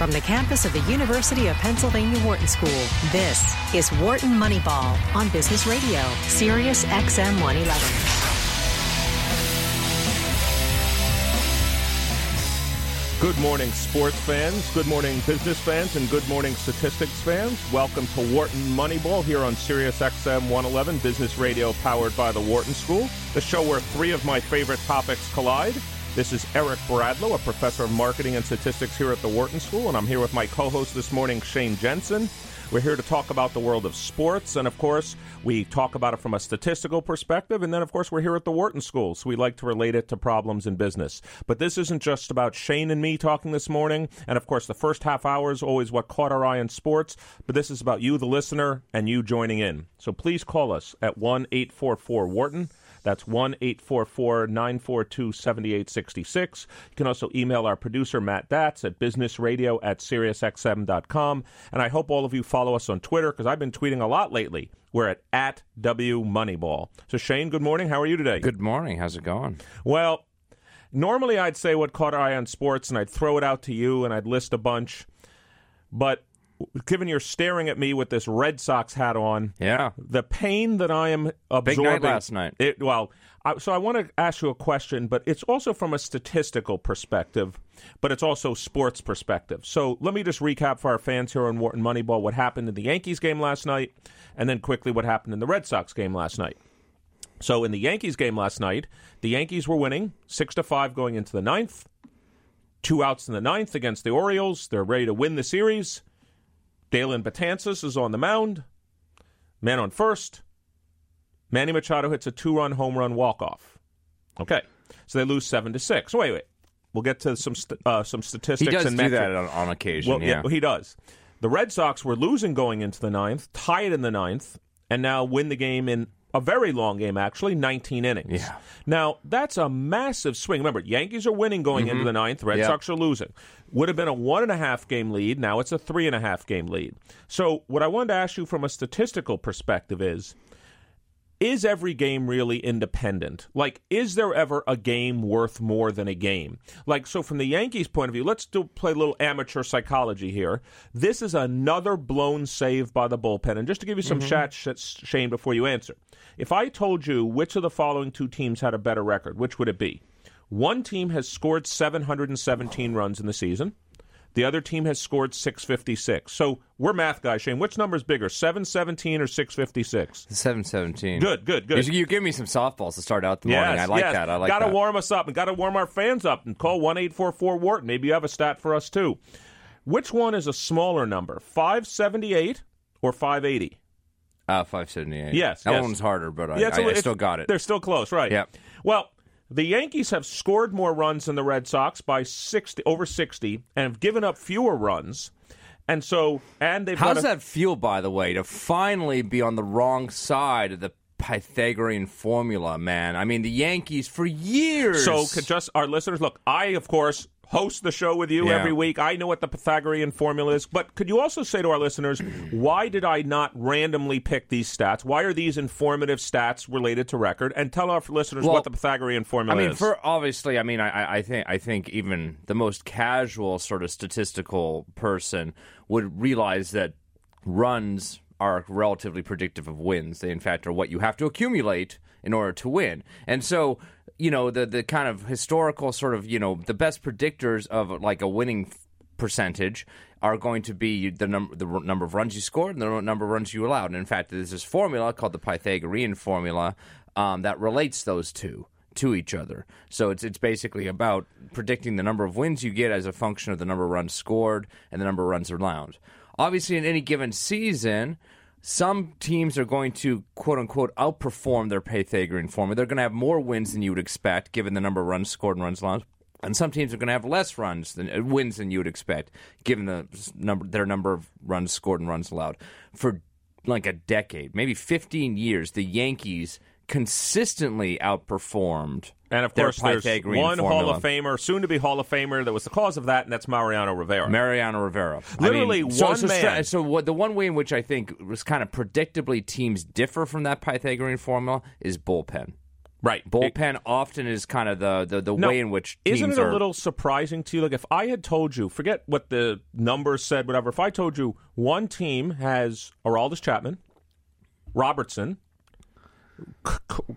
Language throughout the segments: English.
from the campus of the University of Pennsylvania Wharton School. This is Wharton Moneyball on Business Radio, Sirius XM 111. Good morning, sports fans. Good morning, business fans, and good morning, statistics fans. Welcome to Wharton Moneyball here on Sirius XM 111, business radio powered by the Wharton School, the show where three of my favorite topics collide. This is Eric Bradlow, a professor of marketing and statistics here at the Wharton School, and I'm here with my co host this morning, Shane Jensen. We're here to talk about the world of sports, and of course, we talk about it from a statistical perspective, and then, of course, we're here at the Wharton School, so we like to relate it to problems in business. But this isn't just about Shane and me talking this morning, and of course, the first half hour is always what caught our eye in sports, but this is about you, the listener, and you joining in. So please call us at 1 844 Wharton. That's 1 844 942 7866. You can also email our producer, Matt Datz, at businessradio at SiriusXM.com. And I hope all of you follow us on Twitter because I've been tweeting a lot lately. We're at, at W Moneyball. So, Shane, good morning. How are you today? Good morning. How's it going? Well, normally I'd say what caught our eye on sports and I'd throw it out to you and I'd list a bunch. But given you're staring at me with this Red Sox hat on, Yeah. the pain that I am absorbing. Big night last night. It, well, I, so I want to ask you a question, but it's also from a statistical perspective, but it's also sports perspective. So let me just recap for our fans here on Wharton Moneyball what happened in the Yankees game last night, and then quickly what happened in the Red Sox game last night. So in the Yankees game last night, the Yankees were winning six to five going into the ninth. Two outs in the ninth against the Orioles. They're ready to win the series. Dellin Betances is on the mound. Man on first. Manny Machado hits a two-run home run walk-off. Okay, so they lose seven to six. Wait, wait. We'll get to some st- uh, some He statistics does and do that on, on occasion. Well, yeah. he does. The Red Sox were losing going into the ninth, tied in the ninth, and now win the game in a very long game, actually, 19 innings. Yeah. Now, that's a massive swing. Remember, Yankees are winning going into the ninth, Red Mm-hmm. Sox are losing. Would have been a one and a half game lead. Now it's a three and a half game lead. So, what I wanted to ask you from a statistical perspective is is every game really independent? Like, is there ever a game worth more than a game? Like, so from the Yankees' point of view, let's do play a little amateur psychology here. This is another blown save by the bullpen. And just to give you some mm-hmm. shots, sh- Shane, before you answer, if I told you which of the following two teams had a better record, which would it be? One team has scored 717 runs in the season. The other team has scored 656. So we're math guys, Shane. Which number is bigger, 717 or 656? Seven seventeen. Good, good, good. You, you give me some softballs to start out the morning. I like yes. that. I like that. Got to warm us up and got to warm our fans up and call one eight four four Wharton. Maybe you have a stat for us too. Which one is a smaller number, five seventy eight or five eighty? Uh, five seventy eight. Yes, that yes. one's harder, but I, Yeah, I, still got it. They're still close, right? Yep. Well, the Yankees have scored more runs than the Red Sox by sixty over sixty, and have given up fewer runs. And so, and they've How does a- that feel, by the way, to finally be on the wrong side of the Pythagorean formula, man? I mean, the Yankees for years. So, could just our listeners look. I, of course, host the show with you Yeah. every week. I know what the Pythagorean formula is, but could you also say to our listeners, why did I not randomly pick these stats? Why are these informative stats related to record? And tell our listeners Well, what the Pythagorean formula is. I mean, is. for obviously, I mean, I- I, I think I think even the most casual sort of statistical person would realize that runs are relatively predictive of wins. They, in fact, are what you have to accumulate in order to win. And so, you know, the the kind of historical sort of, you know, the best predictors of like a winning percentage are going to be the number the number of runs you scored and the number of runs you allowed. And in fact, there's this formula called the Pythagorean formula um, that relates those two to each other. So it's it's basically about predicting the number of wins you get as a function of the number of runs scored and the number of runs allowed. Obviously, in any given season, some teams are going to quote unquote outperform their Pythagorean formula. They're going to have more wins than you would expect, given the number of runs scored and runs allowed. And some teams are going to have less runs than uh, wins than you would expect, given the number their number of runs scored and runs allowed. For like a decade, maybe 15 years, the Yankees consistently outperformed and of course, there's one formula. Hall of Famer, soon to be Hall of Famer, that was the cause of that, and that's Mariano Rivera. Mariano Rivera. I Literally mean, one so, man. So what, the one way in which I think was kind of predictably teams differ from that Pythagorean formula is bullpen. Right. Bullpen often is kind of the the, the Now, way in which teams Isn't it a are. little surprising to you? Like if I had told you, forget what the numbers said, whatever. If I told you one team has Aroldis Chapman, Robertson,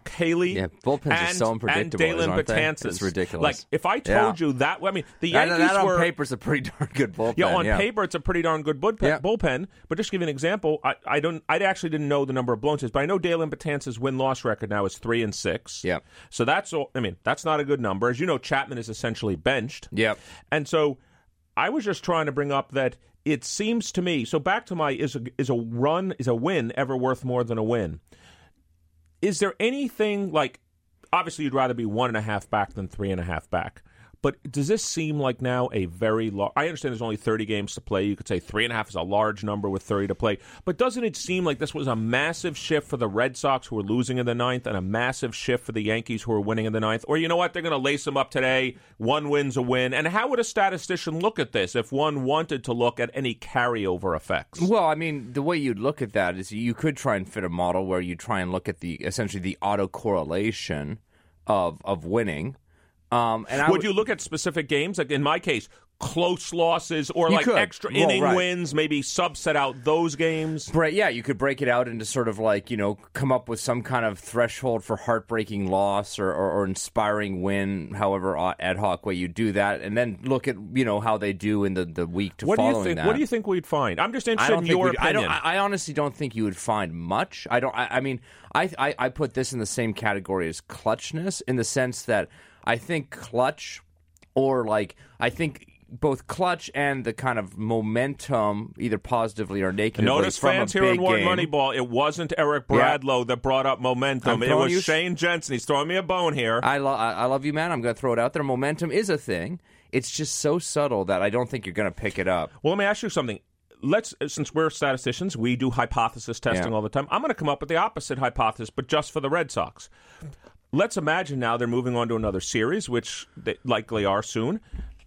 Haley, Yeah, bullpens are and, so and unpredictable, Dellin aren't they? Betances. It's ridiculous. Like if I told Yeah. you that, I mean the Yankees that on were. paper's a pretty darn good bullpen. yeah, on yeah. paper it's a pretty darn good bullpen. Yeah. bullpen but just to give you an example, I, I don't, I actually didn't know the number of blown saves, but I know Dellin Betances' win loss record now is three and six. Yeah. so that's all. I mean, that's not a good number. As you know, Chapman is essentially benched. Yep. And so I was just trying to bring up that it seems to me. So back to my is a is a run is a win ever worth more than a win? Is there anything like obviously you'd rather be one and a half back than three and a half back? But does this seem like now a very large? I understand there's only 30 games to play. You could say three and a half is a large number with 30 to play. But doesn't it seem like this was a massive shift for the Red Sox who were losing in the ninth and a massive shift for the Yankees who were winning in the ninth? Or you know what? They're going to lace them up today. One win's a win. And how would a statistician look at this if one wanted to look at any carryover effects? Well, I mean, the way you'd look at that is you could try and fit a model where you try and look at the essentially the autocorrelation of of winning. Um, and I would you look at specific games? Like in my case, close losses or You like could. extra Well, inning right. wins, maybe subset out those games. Right, yeah, you could break it out into sort of like you know come up with some kind of threshold for heartbreaking loss or, or, or inspiring win, however uh, ad hoc way you do that, and then look at you know how they do in the, the week to What do following you think? that. What do you think we'd find? I'm just interested in your we'd- I opinion. don't. I, I honestly don't think you would find much. I don't. I, I mean, I, I I put this in the same category as clutchness in the sense that I think clutch, or like I think both clutch and the kind of momentum, either positively or negatively. Notice from fans a here on big Wharton game. Moneyball. It wasn't Eric Yeah. Bradlow that brought up momentum. It was you- Shane Jensen. He's throwing me a bone here. I, lo- I I love you, man. I'm going to throw it out there. Momentum is a thing. It's just so subtle that I don't think you're going to pick it up. Well, let me ask you something. Let's uh, since we're statisticians, we do hypothesis testing Yeah. all the time. I'm going to come up with the opposite hypothesis, but just for the Red Sox. Let's imagine now they're moving on to another series, which they likely are soon.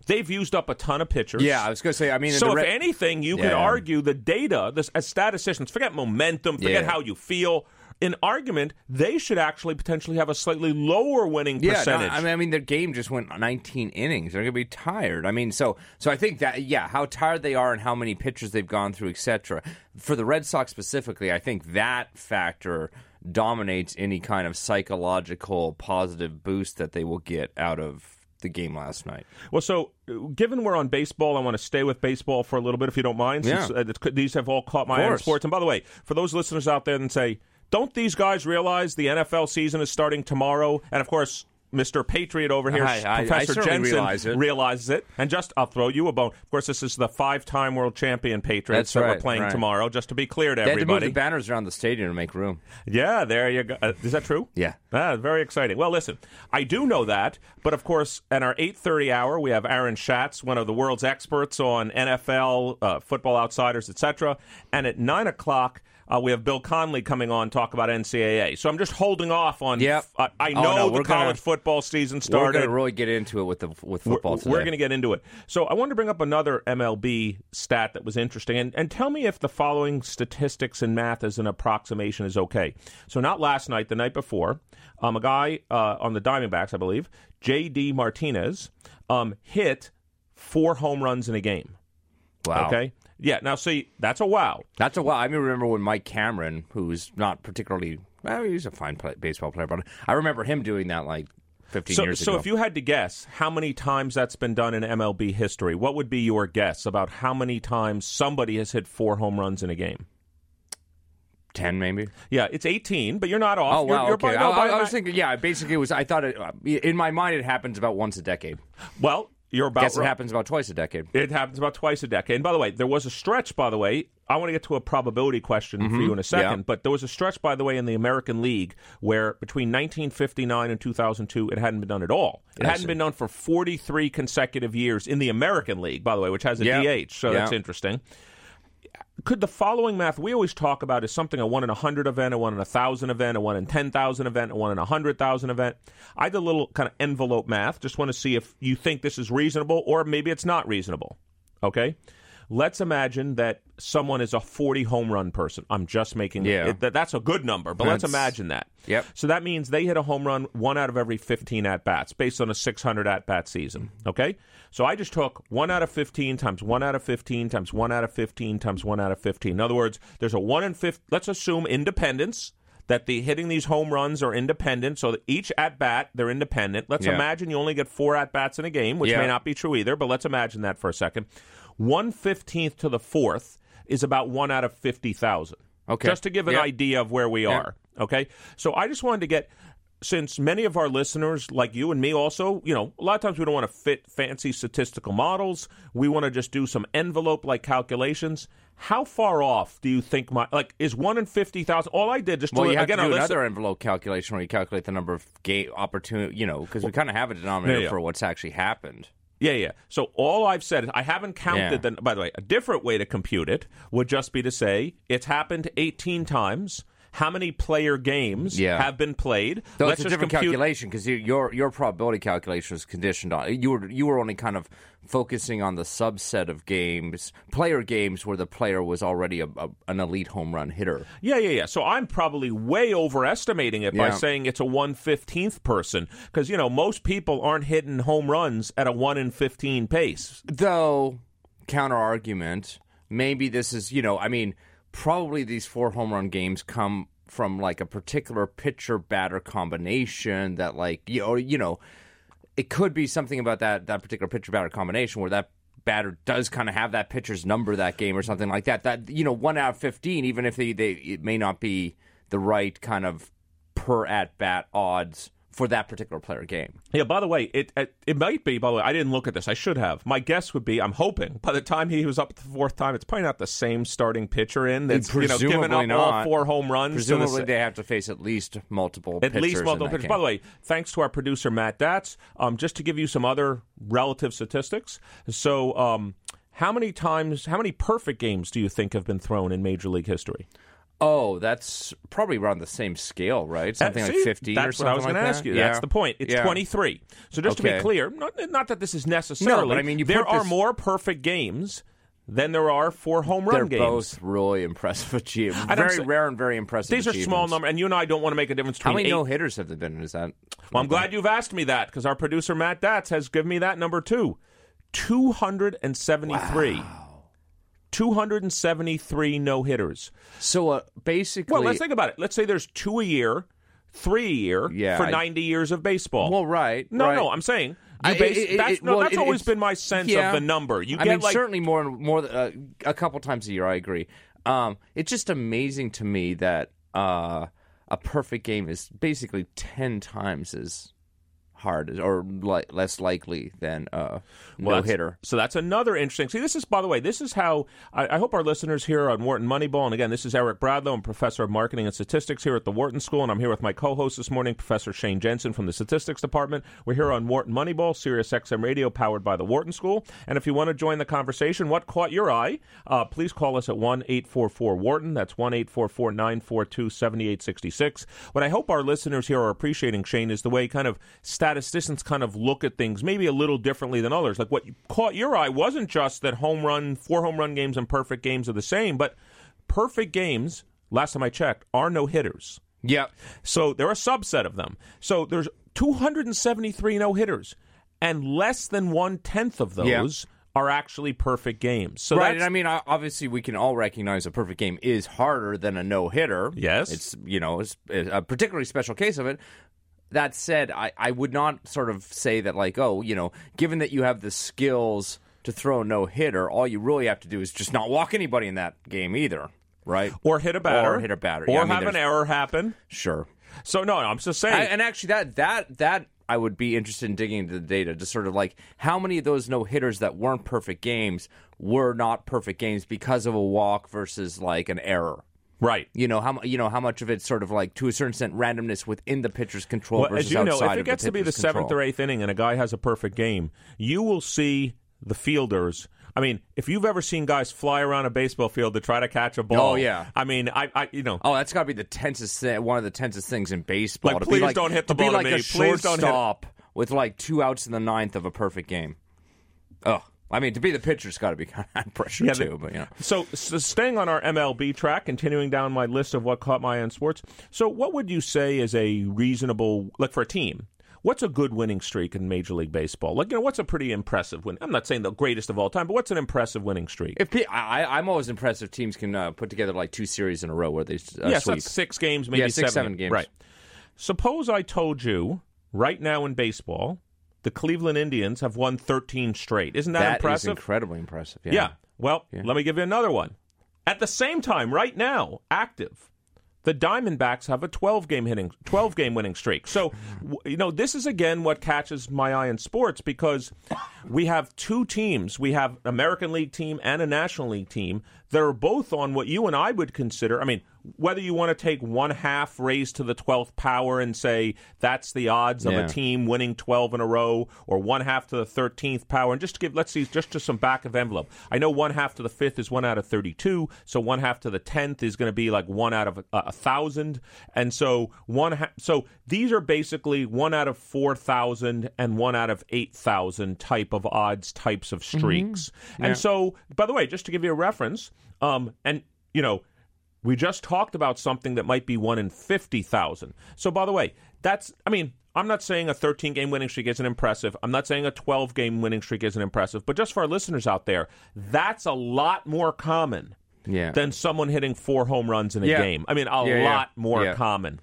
They've used up a ton of pitchers. Yeah, I was going to say. I mean, So, if Red- anything, you could argue the data, this, as statisticians, forget momentum, forget Yeah. how you feel. In argument, they should actually potentially have a slightly lower winning Yeah, no, percentage. I mean, I mean, their game just went 19 innings. They're going to be tired. I mean, so so I think that yeah, how tired they are and how many pitchers they've gone through, etc. For the Red Sox specifically, I think that factor dominates any kind of psychological positive boost that they will get out of the game last night. Well, so given we're on baseball, I want to stay with baseball for a little bit, if you don't mind. Since Yeah. uh, these have all caught my eye in sports. And by the way, for those listeners out there that say, "Don't these guys realize the NFL season is starting tomorrow?" And of course. Mr. Patriot over here, I- I- I Professor certainly Jensen, realize it. realizes it. And just, I'll throw you a bone. Of course, this is the five-time world champion Patriots That's that we're playing right. tomorrow. Just to be clear to They had to move everybody. the banners around the stadium to make room. Yeah, there you go. Uh, is that true? Yeah. Ah, very exciting. Well, listen, I do know that, but of course, at our 8:30 hour, we have Aaron Schatz, one of the world's experts on NFL, uh, Football Outsiders, etc. And at nine o'clock. Uh, we have Bill Connelly coming on talk about NCAA. So I'm just holding off on. Yep. I, Oh, know no, the college gonna- football season started. We're going to really get into it with the with football We're, today. we're going to get into it. So I wanted to bring up another MLB stat that was interesting, and, and tell me if the following statistics and math as an approximation is okay. So not last night, the night before, um, a guy uh, on the Diamondbacks, I believe, J.D. Martinez, um, hit four home runs in a game. wow. Okay, yeah. Now see, that's a wow. That's a while. I mean, remember when Mike Cameron, who's not particularly, well, he's a fine play, baseball player, but I remember him doing that like 15 So, years so ago. So, if you had to guess how many times that's been done in MLB history, what would be your guess about how many times somebody has hit four home runs in a game? 10 maybe? Yeah, it's 18, but you're not off. Oh, You're- wow. you're okay. by- no, I, by- I was thinking, yeah, basically it was, I thought it, uh, in my mind, it happens about once a decade. Well, you're I about guess it right. happens about twice a decade. It happens about twice a decade. And by the way, there was a stretch, by the way, I want to get to a probability question for you in a second, Mm-hmm. Yeah. but there was a stretch, by the way, in the American League where between 1959 and 2002, it hadn't been done at all. It I hadn't see. been done for 43 consecutive years in the American League, by the way, which has a Yeah. DH, so Yeah. that's interesting. Could the following math we always talk about is something a one in a hundred event, a one in a thousand event, a one in ten thousand event, a one in a hundred thousand event? I did a little kind of envelope math. Just want to see if you think this is reasonable or maybe it's not reasonable. Okay. Let's imagine that someone is a 40 home run person. I'm just making Yeah. it, that, that's a good number, but let's imagine that. Yep. So that means they hit a home run one out of every 15 at bats based on a 600 at bat season. Okay? So I just took one out of 15 times one out of 15 times one out of 15 times one out of 15. In other words, there's a one in 50. Let's assume independence. That the hitting these home runs are independent, so each at bat they're independent. Let's Yeah. imagine you only get four at bats in a game, which Yeah. may not be true either, but let's imagine that for a second. One fifteenth to the fourth is about one out of fifty thousand. Okay. Just to give an Yeah. idea of where we are. Okay. So I just wanted to get since many of our listeners, like you and me, also, you know, a lot of times we don't want to fit fancy statistical models. We want to just do some envelope like calculations. How far off do you think my like is one in fifty thousand? All I did just Well, to, you have again, to do listen- another envelope calculation where you calculate the number of game opportunity, you know, because we kind of have a denominator Yeah, yeah. for what's actually happened. Yeah, yeah. So all I've said I haven't counted. Yeah. The, by the way, a different way to compute it would just be to say it's happened 18 times. How many player games Yeah. have been played? Though Let's it's a different compute- calculation because your your probability calculation was conditioned on you were you were only kind of focusing on the subset of games, player games where the player was already a, a, an elite home run hitter. Yeah, yeah, yeah. So I'm probably way overestimating it by saying it's a 115th person because, you know, most people aren't hitting home runs at a 1 in 15 pace. Though counter argument, maybe this is you know I mean probably these four home run games come from like a particular pitcher batter combination that like you know, you know it could be something about that that particular pitcher batter combination where that batter does kind of have that pitcher's number that game or something like that that you know one out of 15 even if they, they it may not be the right kind of per at bat odds for that particular player game Yeah, by the way, it, it it might be, by the way, I didn't look at this. I should have. My guess would be, I'm hoping, by the time he was up the fourth time, it's probably not the same starting pitcher in that's you know, given up Presumably all not. four home runs. to the presumably they have to face at least multiple At least multiple pitchers. game. By the way, thanks to our producer Matt Datz. Um, just to give you some other relative statistics. So, um, how many times, how many perfect games do you think have been thrown in Major League history? Oh, that's probably around the same scale, right? Something Uh, like see, 15 That's or what something I was like that? ask you. Yeah. That's the point. It's Yeah. 23. So just to be clear, not, not that this is necessarily. No, but I mean, you there are this- more perfect games than there are for home run They're games. both really impressive achievements. Very rare and very impressive These are small numbers, and you and I don't want to make a difference How many no hitters have there been? Is that? Well, I'm glad you've asked me that because our producer Matt Datz has given me that number too. 273. 273 no hitters. So uh, basically, Well, let's think about it. Let's say there's two a year, three a year Yeah, for I- 90 years of baseball. Well, right. no, right. no, I'm saying I- base, it- it- that's, it- no, well, that's it- always been my sense yeah. of the number. You I get mean, like certainly more, more uh, a couple times a year. I agree. Um, it's just amazing to me that uh, a perfect game is basically ten times as hard or li- less likely than uh, no hitter. So that's another interesting. See, this is, by the way, this is how I, I hope our listeners here on Wharton Moneyball, and again, this is Eric Bradlow, I'm professor of marketing and statistics here at the Wharton School, and I'm here with my co-host this morning, Professor Shane Jensen from the statistics department. We're here on Wharton Moneyball, Sirius XM Radio, powered by the Wharton School. And if you want to join the conversation, what caught your eye? Uh, please call us at one eight four four Wharton. That's one eight four four nine four two seventy eight sixty six. What I hope our listeners here are appreciating, Shane, is the way kind of statisticians kind of look at things maybe a little differently than others. Like what caught your eye wasn't just that home run, four home run games and perfect games are the same, but perfect games, last time I checked, are no hitters. Yep. So they're a subset of them. So there's 273 no hitters, and less than one tenth of those Yeah. are actually perfect games. So right, and I mean, obviously, we can all recognize a perfect game is harder than a no hitter. Yes. it's you know, it's a particularly special case of it. That said, I, I would not sort of say that like, oh, you know, given that you have the skills to throw a no hitter, all you really have to do is just not walk anybody in that game either, right? or hit a batter, Or hit a batter. or Yeah, I mean, have an error happen. Sure. So no, I'm just saying. I, and actually, that that that I would be interested in digging into the data to sort of like how many of those no hitters that weren't perfect games were not perfect games because of a walk versus like an error. Right. You know how you know how much of it's sort of like to a certain extent randomness within the pitcher's control Well, versus as you know, if it gets to be the seventh control. or eighth inning and a guy has a perfect game, you will see the fielders. I mean, if you've ever seen guys fly around a baseball field to try to catch a ball, Oh, yeah. I mean, I, I you know, Oh, that's got to be the tensest thing, one of the tensest things in baseball. Like, to please be like, don't hit the to be ball to like me. a Please don't hit it. shortstop with like two outs in the ninth of a perfect game. Oh, I mean, to be the pitcher, it's got to be kind of pressure Yeah, too. but you know, So, so staying on our MLB track, continuing down my list of what caught my eye in sports. So, what would you say is a reasonable like for a team? What's a good winning streak in Major League Baseball? Like, you know, what's a pretty impressive win? I'm not saying the greatest of all time, but what's an impressive winning streak? if I, I- I'm always impressed if teams can uh, put together like two series in a row where they uh, yes, sweep. that's six games, maybe Yeah, six, seven, seven games. Right. Suppose I told you right now in baseball, the Cleveland Indians have won 13 straight. Isn't that, That impressive? That is incredibly impressive. Yeah. Yeah. Well, let me give you another one. At the same time, right now, active, the Diamondbacks have a 12 game hitting 12 game winning streak. So, you know, this is again what catches my eye in sports because we have two teams. We have American League team and a National League team. That are both on what you and I would consider, I mean, whether you want to take one half raised to the 12th power and say that's the odds of a team winning 12 in a row or one half to the 13th power and just to give let's see just to some back of envelope. I know one half to the fifth is one out of 32 so one half to the 10th is going to be like one out of a, a thousand. And so one ha- so these are basically one out of 4000 and one out of 8000 type of odds types of streaks and so by the way just to give you a reference um and you know we just talked about something that might be one in 50,000. So, by the way, that's, I mean, I'm not saying a 13 game winning streak isn't impressive. I'm not saying a 12 game winning streak isn't impressive. But just for our listeners out there, that's a lot more common Yeah. than someone hitting four home runs in a Yeah. game. I mean, a Yeah, yeah. lot more Yeah. common.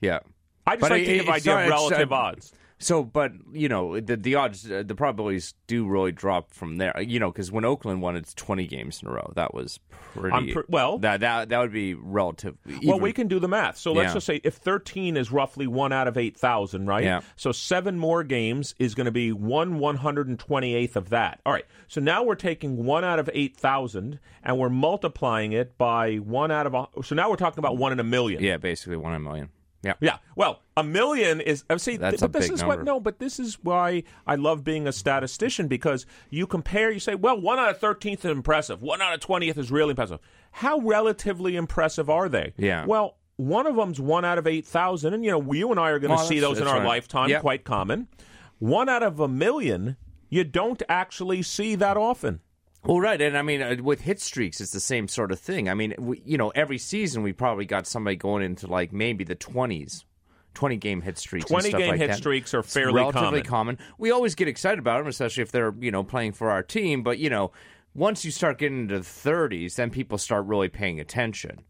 yeah. I just But like it- to give idea not- of uh, relative odds. So, but you know, the the odds, uh, the probabilities do really drop from there. You know, because when Oakland won its twenty games in a row, that was pretty well- That that that would be relative. Well, we can do the math. So let's Yeah. just say if 13 is roughly one out of 8,000, right? Yeah. So seven more games is going to be one 128th of that. All right. So now we're taking one out of 8,000 and we're multiplying it by one out of, a, so now we're talking about one in a million. yeah, basically one in a million. Yeah, Yeah. Well, a million is. uh, See, That's th- a but this big is what. number. No, but this is why I love being a statistician because you compare. You say, well, one out of thirteenth is impressive. One out of twentieth is really impressive. How relatively impressive are they? Yeah. Well, one of them's one out of eight thousand, and you know, you and I are going to see those in our right. lifetime. Yep. Quite common. One out of a million, you don't actually see that often. Well, right, and I mean, uh, with hit streaks, it's the same sort of thing. I mean, we, you know, every season we probably got somebody going into like maybe the twenties. 20 game hit streaks. and 20 stuff game like hit that. streaks are It's fairly relatively common. common. We always get excited about them, especially if they're you know playing for our team. But you know, once you start getting into the 30s, then people start really paying attention.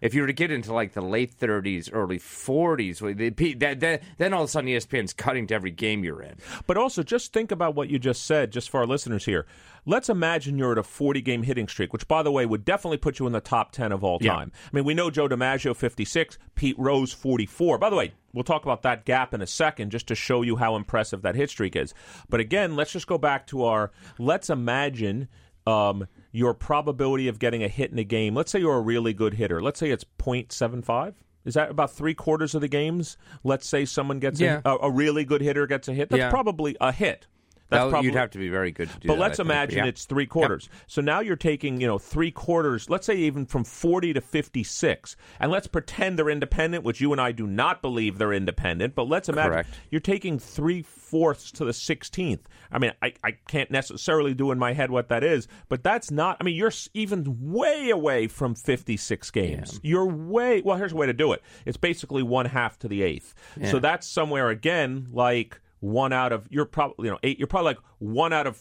If you were to get into like the late 30s, early 40s, that, that, then all of a sudden ESPN's cutting to every game you're in. But also, just think about what you just said, just for our listeners here. Let's imagine you're at a 40 game hitting streak, which, by the way, would definitely put you in the top 10 of all Yeah. time. I mean, we know Joe DiMaggio, 56, Pete Rose, 44. By the way, we'll talk about that gap in a second just to show you how impressive that hit streak is. But again, let's just go back to our let's imagine. Um, your probability of getting a hit in a game. Let's say you're a really good hitter. Let's say it's 0.75. Is that about three quarters of the games? Let's say someone gets Yeah. a, a really good hitter gets a hit. That's Yeah. probably a hit. That's That- probably, you'd have to be very good to do but that. let's imagine Yeah. it's three quarters. So now you're taking, you know, three quarters, let's say even from 40 to 56. And let's pretend they're independent, which you and I do not believe they're independent. But let's imagine Correct. you're taking three fourths to the 16th. I mean, I, I can't necessarily do in my head what that is, but that's not, I mean, you're even way away from 56 games. You're way, well, here's a way to do it it's basically one half to the eighth. So that's somewhere, again, like one out of, you're probably, you know, eight, you're probably like one out of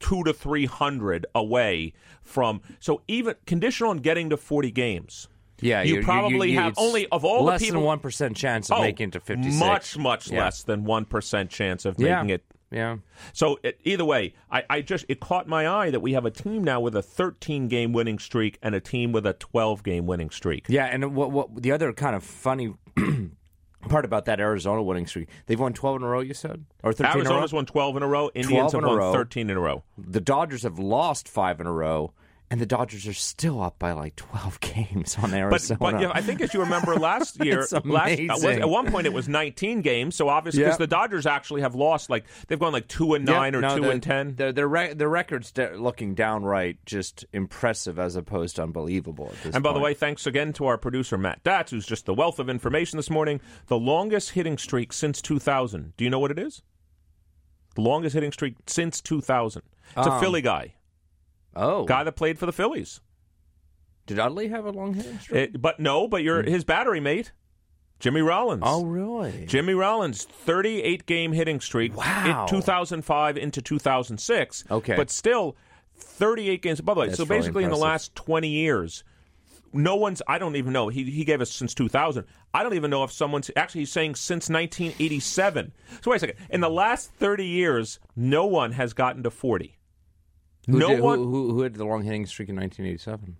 two to 300 away from, so even conditional on getting to 40 games. Yeah, you you- you- probably you- have only of all less the people. than one percent chance of Oh, making it to fifty six. Much, much Yeah. less than one percent chance of Yeah. making it. Yeah, So it, either way, I, I just it caught my eye that we have a team now with a 13 game winning streak and a team with a 12 game winning streak. yeah. And what, what the other kind of funny part about that Arizona winning streak? They've won twelve in a row. You said or thirteen Arizona's in a row. won 12 in a row. Indians 12 have a won row. 13 in a row. The Dodgers have lost five in a row, and the Dodgers are still up by like twelve games on But, Arizona. but yeah, I think as you remember last year, last was- at one point it was 19 games. So obviously, because Yeah. the Dodgers actually have lost, like they've gone like two and nine or no, two the- and ten. Their their, re- their records de- looking downright just impressive as opposed to unbelievable. And by the way, thanks again to our producer Matt Datz, who's just the wealth of information this morning. The longest hitting streak since 2000. Do you know what it is? The longest hitting streak since 2000. It's a Um, Philly guy, Oh, guy that played for the Phillies. did Utley have a long hitting streak? It- but no, but you're his battery mate, Jimmy Rollins. Hmm. oh, really? Jimmy Rollins, 38 game hitting streak Wow. in 2005 into 2006. Okay. But still, 38 games. By the way, so basically in the last 20 years, no one's, I don't even know. He, he gave us since 2000. I don't even know if someone's, actually, he's saying since 1987. So wait a second. In the last 30 years, no one has gotten to 40. Who no did- one. Who, who had the long hitting streak in 1987?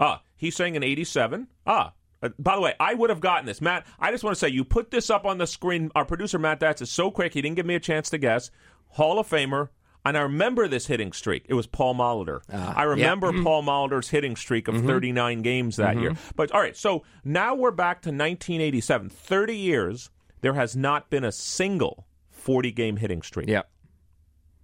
Ah, he's saying in 87. Ah. Uh, by the way, I would have gotten this. Matt, I just want to say you put this up on the screen. Our producer, Matt Datz, is so quick, he didn't give me a chance to guess. Hall of Famer. And I remember this hitting streak. It was Paul Molitor. I remember Paul Molitor's hitting streak of 39 games that year. But all right, so now we're back to 1987. 30 years, there has not been a single 40 game hitting streak. Yeah.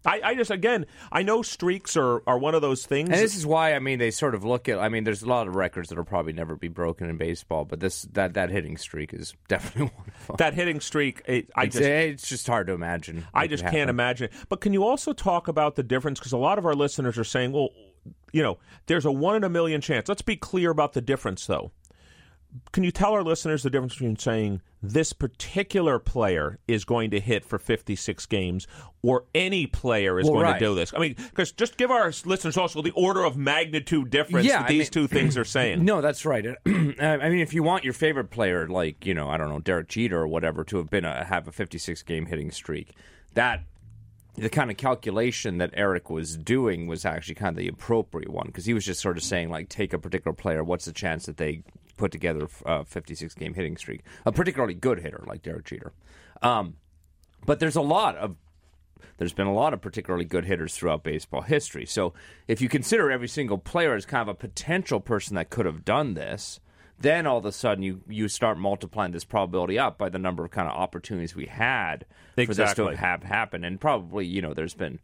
I, I just, again, I know streaks are, are one of those things. And this is why I mean they sort of look at. I mean, there's a lot of records that'll probably never be broken in baseball, but this that that hitting streak is definitely one of them. that hitting streak, it, I It's, just. Eh, it's just hard to imagine. I just can't imagine. But can you also talk about the difference? Because a lot of our listeners are saying, well, you know, there's a one in a million chance. Let's be clear about the difference, though. Can you tell our listeners the difference between saying this particular player is going to hit for 56 games or any player is Well, going right. to do this? I mean, because just give our listeners also the order of magnitude difference Yeah, that I these mean- two things are saying. No, that's right. I mean, if you want your favorite player, like you know, I don't know, Derek Jeter or whatever, to have been a have a 56 game hitting streak, that the kind of calculation that Eric was doing was actually kind of the appropriate one because he was just sort of saying like, take a particular player, what's the chance that they put together a 56 game hitting streak, a particularly good hitter like Derek Jeter. Um, but there's a lot of there's been a lot of particularly good hitters throughout baseball history. So if you consider every single player as kind of a potential person that could have done this, then all of a sudden you, you start multiplying this probability up by the number of kind of opportunities we had for this to have happened. And probably, you know, there's been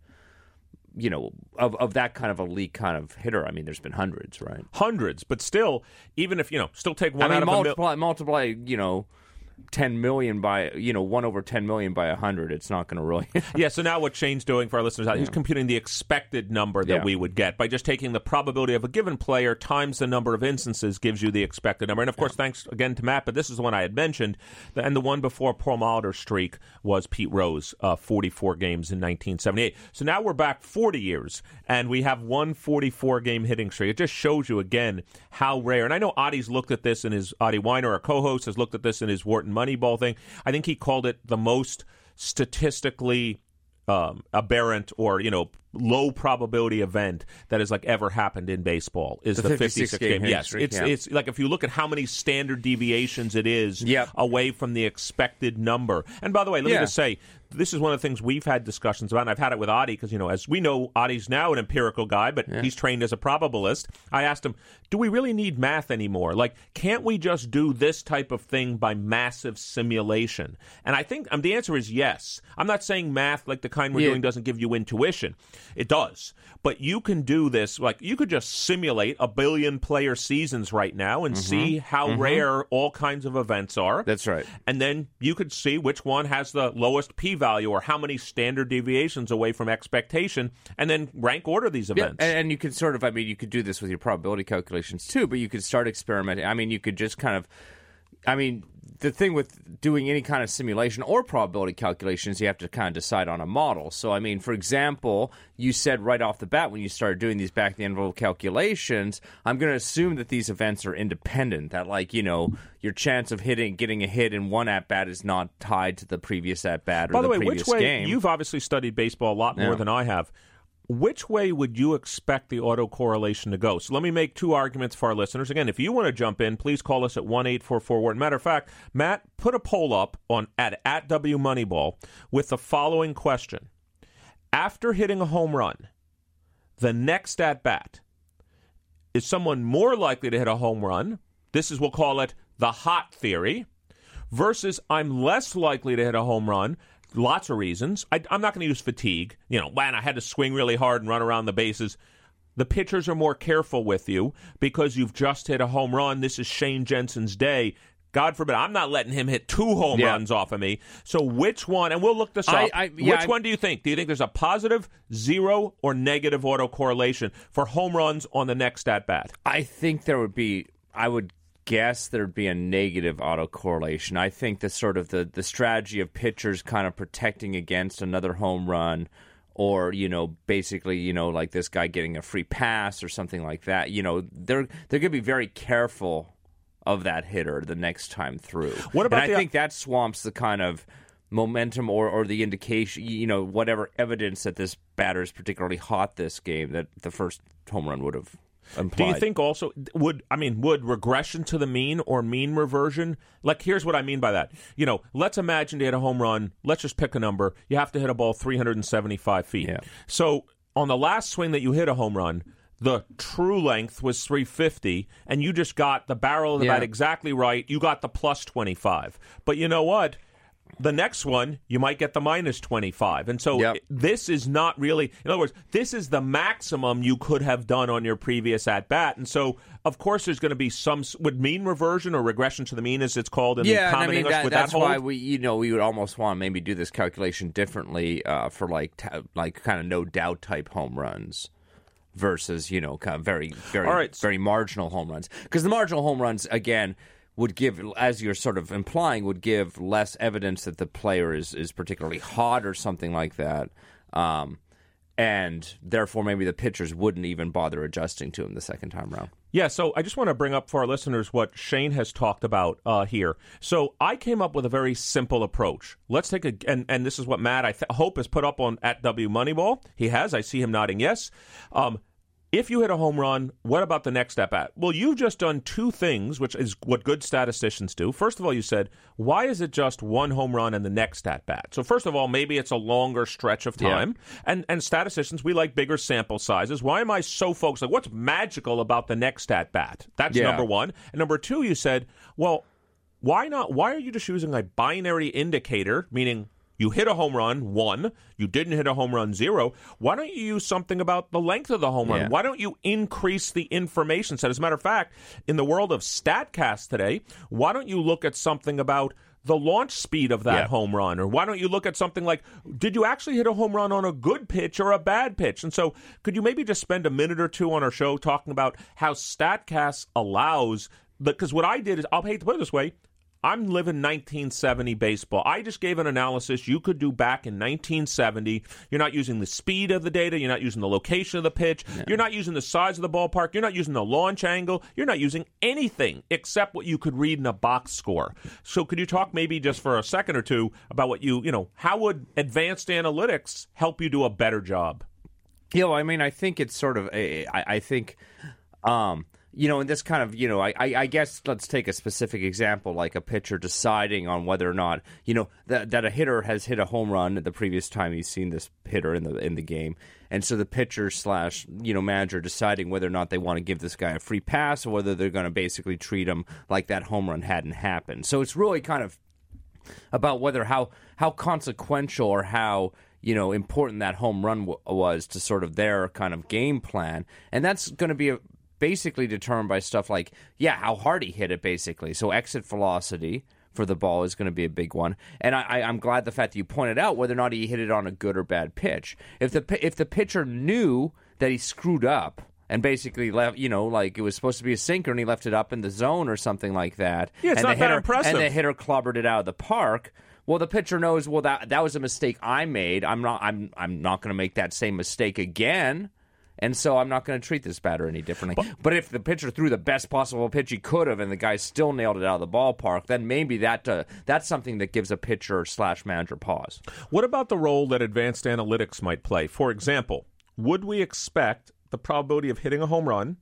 you know, of, of that kind of elite kind of hitter, I mean, there's been hundreds, right? Hundreds, but still, even if, you know, still take one I mean, out of a mil- multiply, multiply, you know, 10 million by, you know, 1 over 10 million by 100, it's not going to really. Yeah, so now what Shane's doing for our listeners, out, he's computing the expected number that Yeah. we would get by just taking the probability of a given player times the number of instances gives you the expected number. And of course, thanks again to Matt, but this is the one I had mentioned. And the one before Paul Molitor's streak was Pete Rose, uh, 44 games in 1978. So now we're back 40 years, and we have one 44 game hitting streak. It just shows you again how rare. And I know Adi's looked at this in his, Adi Wyner, our co host, has looked at this in his Wharton Moneyball thing. I think he called it the most statistically um, aberrant or you know low probability event that has like ever happened in baseball is The the, 56 56 game game. hitting Yes, it's yeah. it's like if you look at how many standard deviations it is Yep. away from the expected number. And by the way, let Yeah. me just say this is one of the things we've had discussions about, and I've had it with Adi because you know as we know, Adi's now an empirical guy, but he's trained as a probabilist. I asked him, "Do we really need math anymore? Like, can't we just do this type of thing by massive simulation?" And I think um, the answer is yes. I'm not saying math like the kind we're Yeah. doing doesn't give you intuition. It does. But you can do this like you could just simulate a billion player seasons right now and see how rare all kinds of events are. That's right. And then you could see which one has the lowest p value or how many standard deviations away from expectation and then rank order these events. and, and you can sort of, I mean, you could do this with your probability calculations too, but you could start experimenting. I mean, you could just kind of, I mean, the thing with doing any kind of simulation or probability calculations, you have to kind of decide on a model. So, I mean, for example, you said right off the bat when you started doing these back the envelope calculations, I'm going to assume that these events are independent. That, like, you know, your chance of hitting, getting a hit in one at bat is not tied to the previous at bat or By the, way, previous which way game. you've obviously studied baseball a lot more Yeah. than I have. Which way would you expect the autocorrelation to go? So let me make two arguments for our listeners. Again, if you want to jump in, please call us at one eight four four Wharton. Matter of fact, Matt put a poll up on at at W Moneyball with the following question: After hitting a home run, the next at bat is someone more likely to hit a home run? This is we'll call it the hot theory versus I'm less likely to hit a home run. Lots of reasons. I, I'm not going to use fatigue. You know, man, I had to swing really hard and run around the bases. The pitchers are more careful with you because you've just hit a home run. This is Shane Jensen's day. God forbid, I'm not letting him hit two home Yeah. runs off of me. So which one? And we'll look this I- up. I- yeah, which I- one do you think? Do you think there's a positive, zero, or negative autocorrelation for home runs on the next at bat? I think there would be. I would guess there'd be a negative autocorrelation. I think the sort of the the strategy of pitchers kind of protecting against another home run. Or you know, basically, you know, like this guy getting a free pass or something like that. You know, they're they're going to be very careful of that hitter the next time through. What about And I the- think that swamps the kind of momentum or, or the indication, you know, whatever evidence that this batter is particularly hot this game that the first home run would have Do you think also would I mean would regression to the mean or mean reversion? Like here's what I mean by that. You know, let's imagine to hit a home run. Let's just pick a number. You have to hit a ball 375 feet. Yeah. So on the last swing that you hit a home run, the true length was 350, and you just got the barrel of the Yeah. bat exactly right. You got the plus 25. But you know what? The next one, you might get the minus 25. And so Yep. this is not really, in other words, this is the maximum you could have done on your previous at bat. And so, of course, there's going to be some, would mean reversion or regression to the mean, as it's called in yeah, the and I mean English, that, that's that why we, you know, we would almost want to maybe do this calculation differently uh, for like ta- like kind of no doubt type home runs versus you know kind of very very right. very marginal home runs because the marginal home runs again would give as you're sort of implying would give less evidence that the player is is particularly hot or something like that. Um, and therefore, maybe the pitchers wouldn't even bother adjusting to him the second time around. Yeah, so I just want to bring up for our listeners what Shane has talked about uh, here. So I came up with a very simple approach. Let's take a and and this is what Matt I th- hope has put up on at W Moneyball. He has. I see him nodding yes. Um, if you hit a home run, what about the next step at? Well, you've just done two things, which is what good statisticians do. First of all, you said, why is it just one home run and the next at bat? So first of all, maybe it's a longer stretch of Yeah. time. And and statisticians, we like bigger sample sizes. Why am I so focused? Like, what's magical about the next at bat? That's Yeah. number one. And number two, you said, well, why not? Why are you just using a binary indicator, meaning you hit a home run, one, you didn't hit a home run, zero. Why don't you use something about the length of the home run? Yeah. Why don't you increase the information set? As a matter of fact, in the world of StatCast today, why don't you look at something about the launch speed of that Yeah. home run? Or why don't you look at something like, did you actually hit a home run on a good pitch or a bad pitch? And so, could you maybe just spend a minute or two on our show talking about how StatCast allows, because what I did is, I'll hate to put it this way, I'm living 1970 baseball. I just gave an analysis you could do back in 1970. You're not using the speed of the data. You're not using the location of the pitch. You're not using the size of the ballpark. You're not using the launch angle. You're not using anything except what you could read in a box score. So, could you talk maybe just for a second or two about what you, you know, how would advanced analytics help you do a better job? You know, I mean, I think it's sort of a. I, I think, um, you know, in this kind of, you know, I, I, guess let's take a specific example, like a pitcher deciding on whether or not, you know, that that a hitter has hit a home run the previous time he's seen this hitter in the in the game, and so the pitcher slash you know manager deciding whether or not they want to give this guy a free pass or whether they're going to basically treat him like that home run hadn't happened. So it's really kind of about whether how how consequential or how you know important that home run w- was to sort of their kind of game plan, and that's going to be a, basically determined by stuff like yeah how hard he hit it basically. So exit velocity for the ball is going to be a big one, and I, I, I'm glad the fact that you pointed out whether or not he hit it on a good or bad pitch. If the if the pitcher knew that he screwed up. And basically left, you know, like it was supposed to be a sinker, and he left it up in the zone or something like that. Yeah, it's and not the that hitter, impressive. And the hitter clobbered it out of the park. Well, the pitcher knows. Well, that that was a mistake I made. I'm not. I'm. I'm not going to make that same mistake again. And so I'm not going to treat this batter any differently. But, if the pitcher threw the best possible pitch he could have, and the guy still nailed it out of the ballpark, then maybe that uh, that's something that gives a pitcher slash manager pause. What about the role that advanced analytics might play? For example, would we expect the probability of hitting a home run,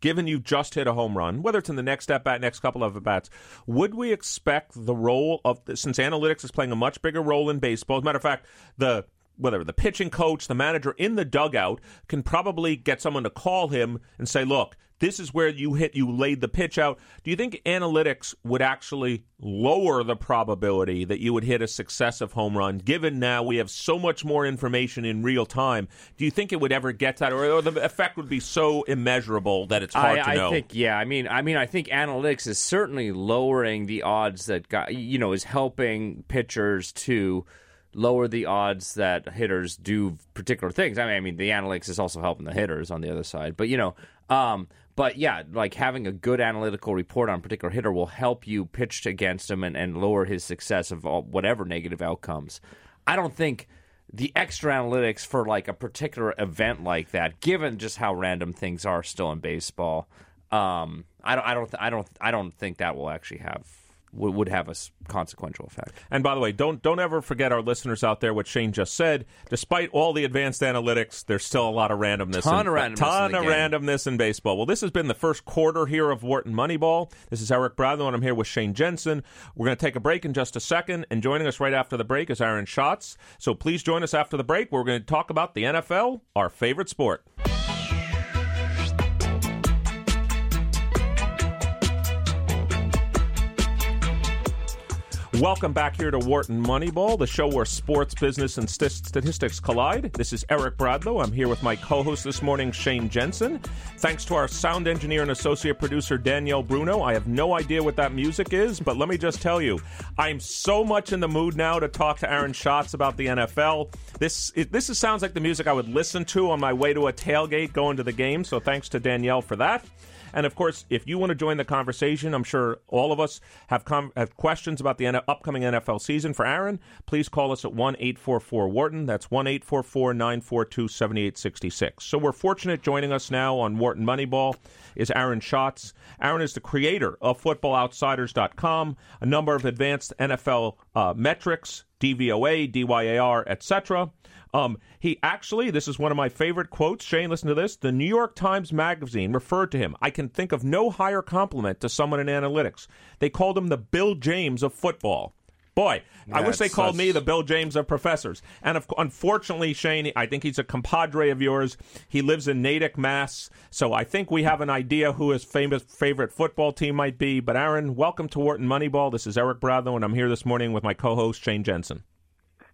given you just hit a home run, whether it's in the next at bat, next couple of at bats, would we expect the role of since analytics is playing a much bigger role in baseball? As a matter of fact, the whether the pitching coach, the manager in the dugout can probably get someone to call him and say, "Look, this is where you hit, you laid the pitch out. Do you think analytics would actually lower the probability that you would hit a successive home run, given now we have so much more information in real time? Do you think it would ever get that, or, or the effect would be so immeasurable that it's hard I, to know? I think, yeah. I mean, I mean, I think analytics is certainly lowering the odds that got, you know is helping pitchers to lower the odds that hitters do particular things. I mean, I mean, the analytics is also helping the hitters on the other side, but you know. Um, but yeah, like having a good analytical report on a particular hitter will help you pitch against him and, and lower his success of all, whatever negative outcomes. I don't think the extra analytics for like a particular event like that, given just how random things are still in baseball, um, I don't, I don't, I don't, I don't think that will actually have would, would have a consequential effect. And by the way, don't don't ever forget our listeners out there what Shane just said. Despite all the advanced analytics, there's still a lot of randomness. Ton in, of randomness ton of game. randomness in baseball. Well, this has been the first quarter here of Wharton Moneyball. This is Eric Bradlow, and I'm here with Shane Jensen. We're going to take a break in just a second, and joining us right after the break is Aaron Schatz. So please join us after the break. We're going to talk about the NFL, our favorite sport. Welcome back here to Wharton Moneyball, the show where sports, business, and st- statistics collide. This is Eric Bradlow. I'm here with my co host this morning, Shane Jensen. Thanks to our sound engineer and associate producer, Danielle Bruno. I have no idea what that music is, but let me just tell you, I'm so much in the mood now to talk to Aaron Schatz about the NFL. This, it, this is, sounds like the music I would listen to on my way to a tailgate going to the game, so thanks to Danielle for that. And of course, if you want to join the conversation, I'm sure all of us have, com- have questions about the N- upcoming NFL season for Aaron. Please call us at 1 844 Wharton. That's 1 844 942 7866. So we're fortunate joining us now on Wharton Moneyball is Aaron Schatz. Aaron is the creator of FootballOutsiders.com, a number of advanced NFL uh, metrics, DVOA, DYAR, etc. Um, he actually, this is one of my favorite quotes. Shane, listen to this. The New York Times Magazine referred to him. I can think of no higher compliment to someone in analytics. They called him the Bill James of football. Boy, I wish they called such- me the Bill James of professors. And of, unfortunately, Shane, I think he's a compadre of yours. He lives in Natick, Mass. So I think we have an idea who his famous favorite football team might be. But Aaron, welcome to Wharton Moneyball. This is Eric Bradlow, and I'm here this morning with my co-host Shane Jensen.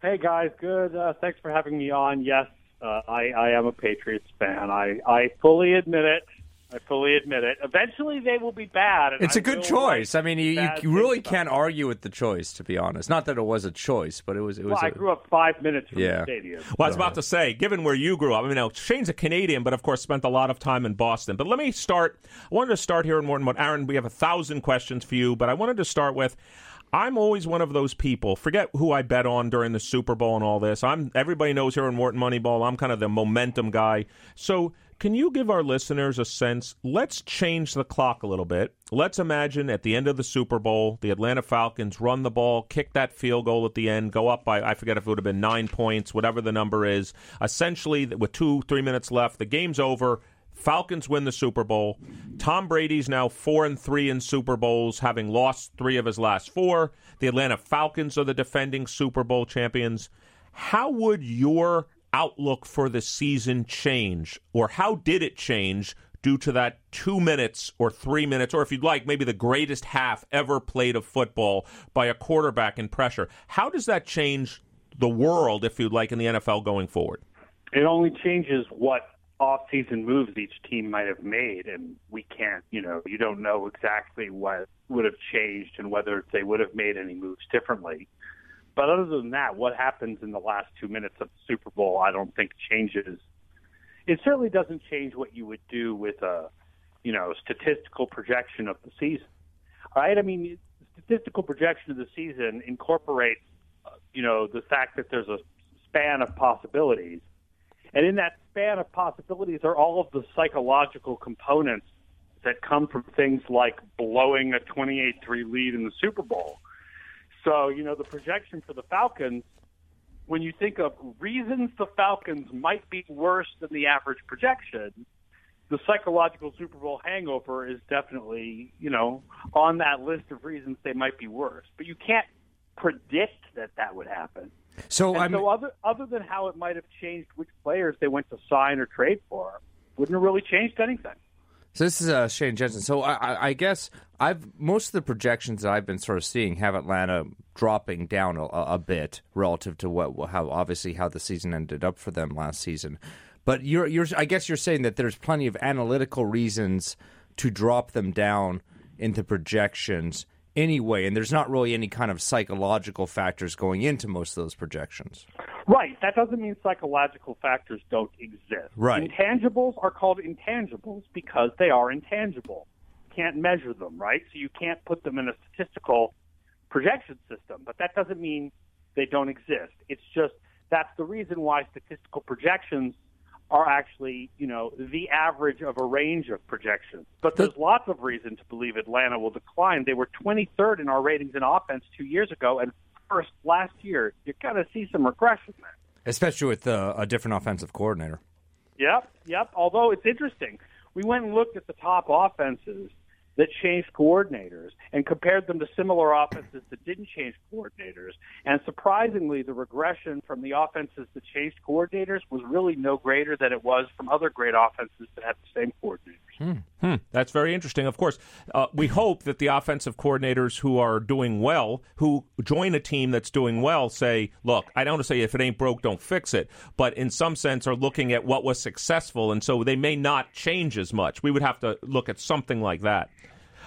Hey guys, good. Uh, thanks for having me on. Yes, uh, I, I am a Patriots fan. I, I fully admit it. I fully admit it. Eventually, they will be bad. and It's I a good will choice. I mean, you, you really can't it. argue with the choice, to be honest. Not that it was a choice, but it was. It was. Well, I a- grew up five minutes from Yeah. the stadium. Well, I was about to say, given where you grew up, I mean, now Shane's a Canadian, but of course spent a lot of time in Boston. But let me start. I wanted to start here in Wharton. But Aaron, we have a thousand questions for you, but I wanted to start with. I'm always one of those people. Forget who I bet on during the Super Bowl and all this. I'm everybody knows here in Wharton Moneyball. I'm kind of the momentum guy. So, can you give our listeners a sense? Let's change the clock a little bit. Let's imagine at the end of the Super Bowl, the Atlanta Falcons run the ball, kick that field goal at the end, go up by I forget if it would have been nine points, whatever the number is. Essentially, with two three minutes left, the game's over. Falcons win the Super Bowl. Tom Brady's now four and three in Super Bowls, having lost three of his last four. The Atlanta Falcons are the defending Super Bowl champions. How would your outlook for the season change, or how did it change due to that two minutes or three minutes, or if you'd like, maybe the greatest half ever played of football by a quarterback in pressure? How does that change the world, if you'd like, in the NFL going forward? It only changes what off-season moves each team might have made, and we can't. You know, you don't know exactly what would have changed and whether they would have made any moves differently. But other than that, what happens in the last two minutes of the Super Bowl, I don't think changes. It certainly doesn't change what you would do with a, you know, statistical projection of the season. Right, I mean, statistical projection of the season incorporates, you know, the fact that there's a span of possibilities, and in that span of possibilities are all of the psychological components that come from things like blowing a 28-3 lead in the Super Bowl. So, you know, the projection for the Falcons, when you think of reasons the Falcons might be worse than the average projection, the psychological Super Bowl hangover is definitely, you know, on that list of reasons they might be worse. But you can't predict that that would happen. so I'm. so other other than how it might have changed which players they went to sign or trade for, wouldn't have really changed anything. So this is uh, Shane Jensen. So I, I, guess I've most of the projections that I've been sort of seeing have Atlanta dropping down a, a bit relative to what how obviously how the season ended up for them last season. But you're you're I guess you're saying that there's plenty of analytical reasons to drop them down into projections anyway, and there's not really any kind of psychological factors going into most of those projections. Right. That doesn't mean psychological factors don't exist. Right. Intangibles are called intangibles because they are intangible. You can't measure them, right? So you can't put them in a statistical projection system, but that doesn't mean they don't exist. It's just that's the reason why statistical projections are actually, you know, the average of a range of projections. But there's lots of reason to believe Atlanta will decline. They were 23rd in our ratings in offense two years ago and first last year. You're going to see some regression there. Especially with uh, a different offensive coordinator. Yep, yep. Although it's interesting. We went and looked at the top offenses that changed coordinators and compared them to similar offenses that didn't change coordinators. And surprisingly, the regression from the offenses that changed coordinators was really no greater than it was from other great offenses that had the same coordinators. Hmm. Hmm. That's very interesting. Of course, uh, we hope that the offensive coordinators who are doing well, who join a team that's doing well, say, look, I don't want to say if it ain't broke, don't fix it, but in some sense are looking at what was successful, and so they may not change as much. We would have to look at something like that.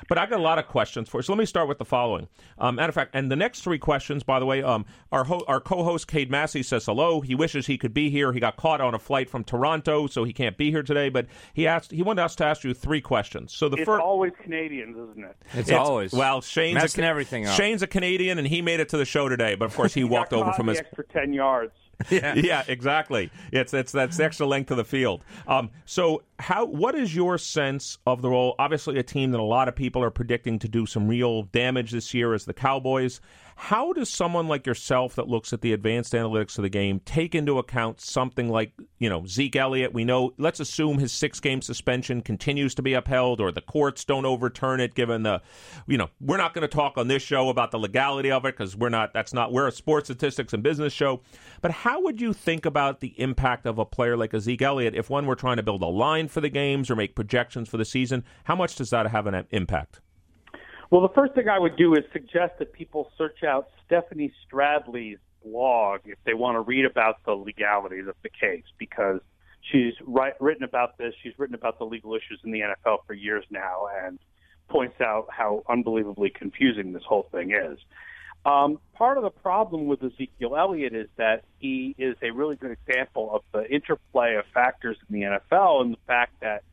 But I got a lot of questions for you. So let me start with the following. Um, matter of fact, and the next three questions, by the way, um, our ho- our co-host Cade Massey says hello. He wishes he could be here. He got caught on a flight from Toronto, so he can't be here today. But he asked he wanted us to ask you three questions. So the it's first always Canadians, isn't it? It's, it's always well Shane's messing a, everything up. Shane's a Canadian, and he made it to the show today. But of course, he, he walked over from his extra ten yards. yeah, yeah, exactly. It's it's that's the extra length of the field. Um, so how what is your sense of the role? Obviously, a team that a lot of people are predicting to do some real damage this year is the Cowboys. How does someone like yourself that looks at the advanced analytics of the game take into account something like, you know, Zeke Elliott? We know, let's assume his six game suspension continues to be upheld or the courts don't overturn it, given the, you know, we're not going to talk on this show about the legality of it because we're not, that's not, we're a sports statistics and business show. But how would you think about the impact of a player like a Zeke Elliott if one were trying to build a line for the games or make projections for the season? How much does that have an impact? Well, the first thing I would do is suggest that people search out Stephanie Stradley's blog if they want to read about the legalities of the case because she's write, written about this. She's written about the legal issues in the NFL for years now and points out how unbelievably confusing this whole thing is. Um, part of the problem with Ezekiel Elliott is that he is a really good example of the interplay of factors in the NFL and the fact that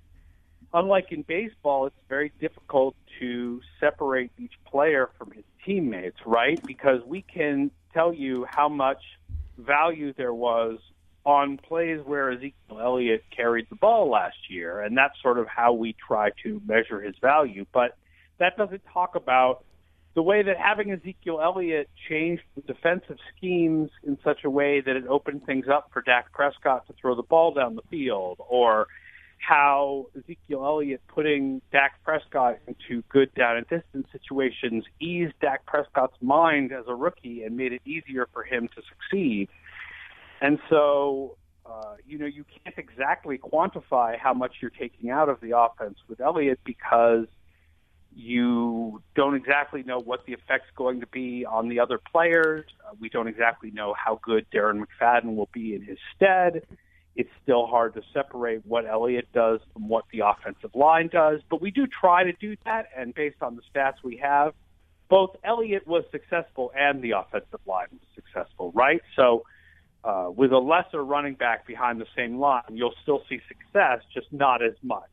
unlike in baseball, it's very difficult to separate each player from his teammates, right? Because we can tell you how much value there was on plays where Ezekiel Elliott carried the ball last year, and that's sort of how we try to measure his value. But that doesn't talk about the way that having Ezekiel Elliott changed the defensive schemes in such a way that it opened things up for Dak Prescott to throw the ball down the field, or how Ezekiel Elliott putting Dak Prescott into good down and distance situations eased Dak Prescott's mind as a rookie and made it easier for him to succeed. And so, uh, you know, you can't exactly quantify how much you're taking out of the offense with Elliott because you don't exactly know what the effect's going to be on the other players. Uh, we don't exactly know how good Darren McFadden will be in his stead it's still hard to separate what Elliott does from what the offensive line does. But we do try to do that, and based on the stats we have, both Elliott was successful and the offensive line was successful, right? So uh, with a lesser running back behind the same line, you'll still see success, just not as much.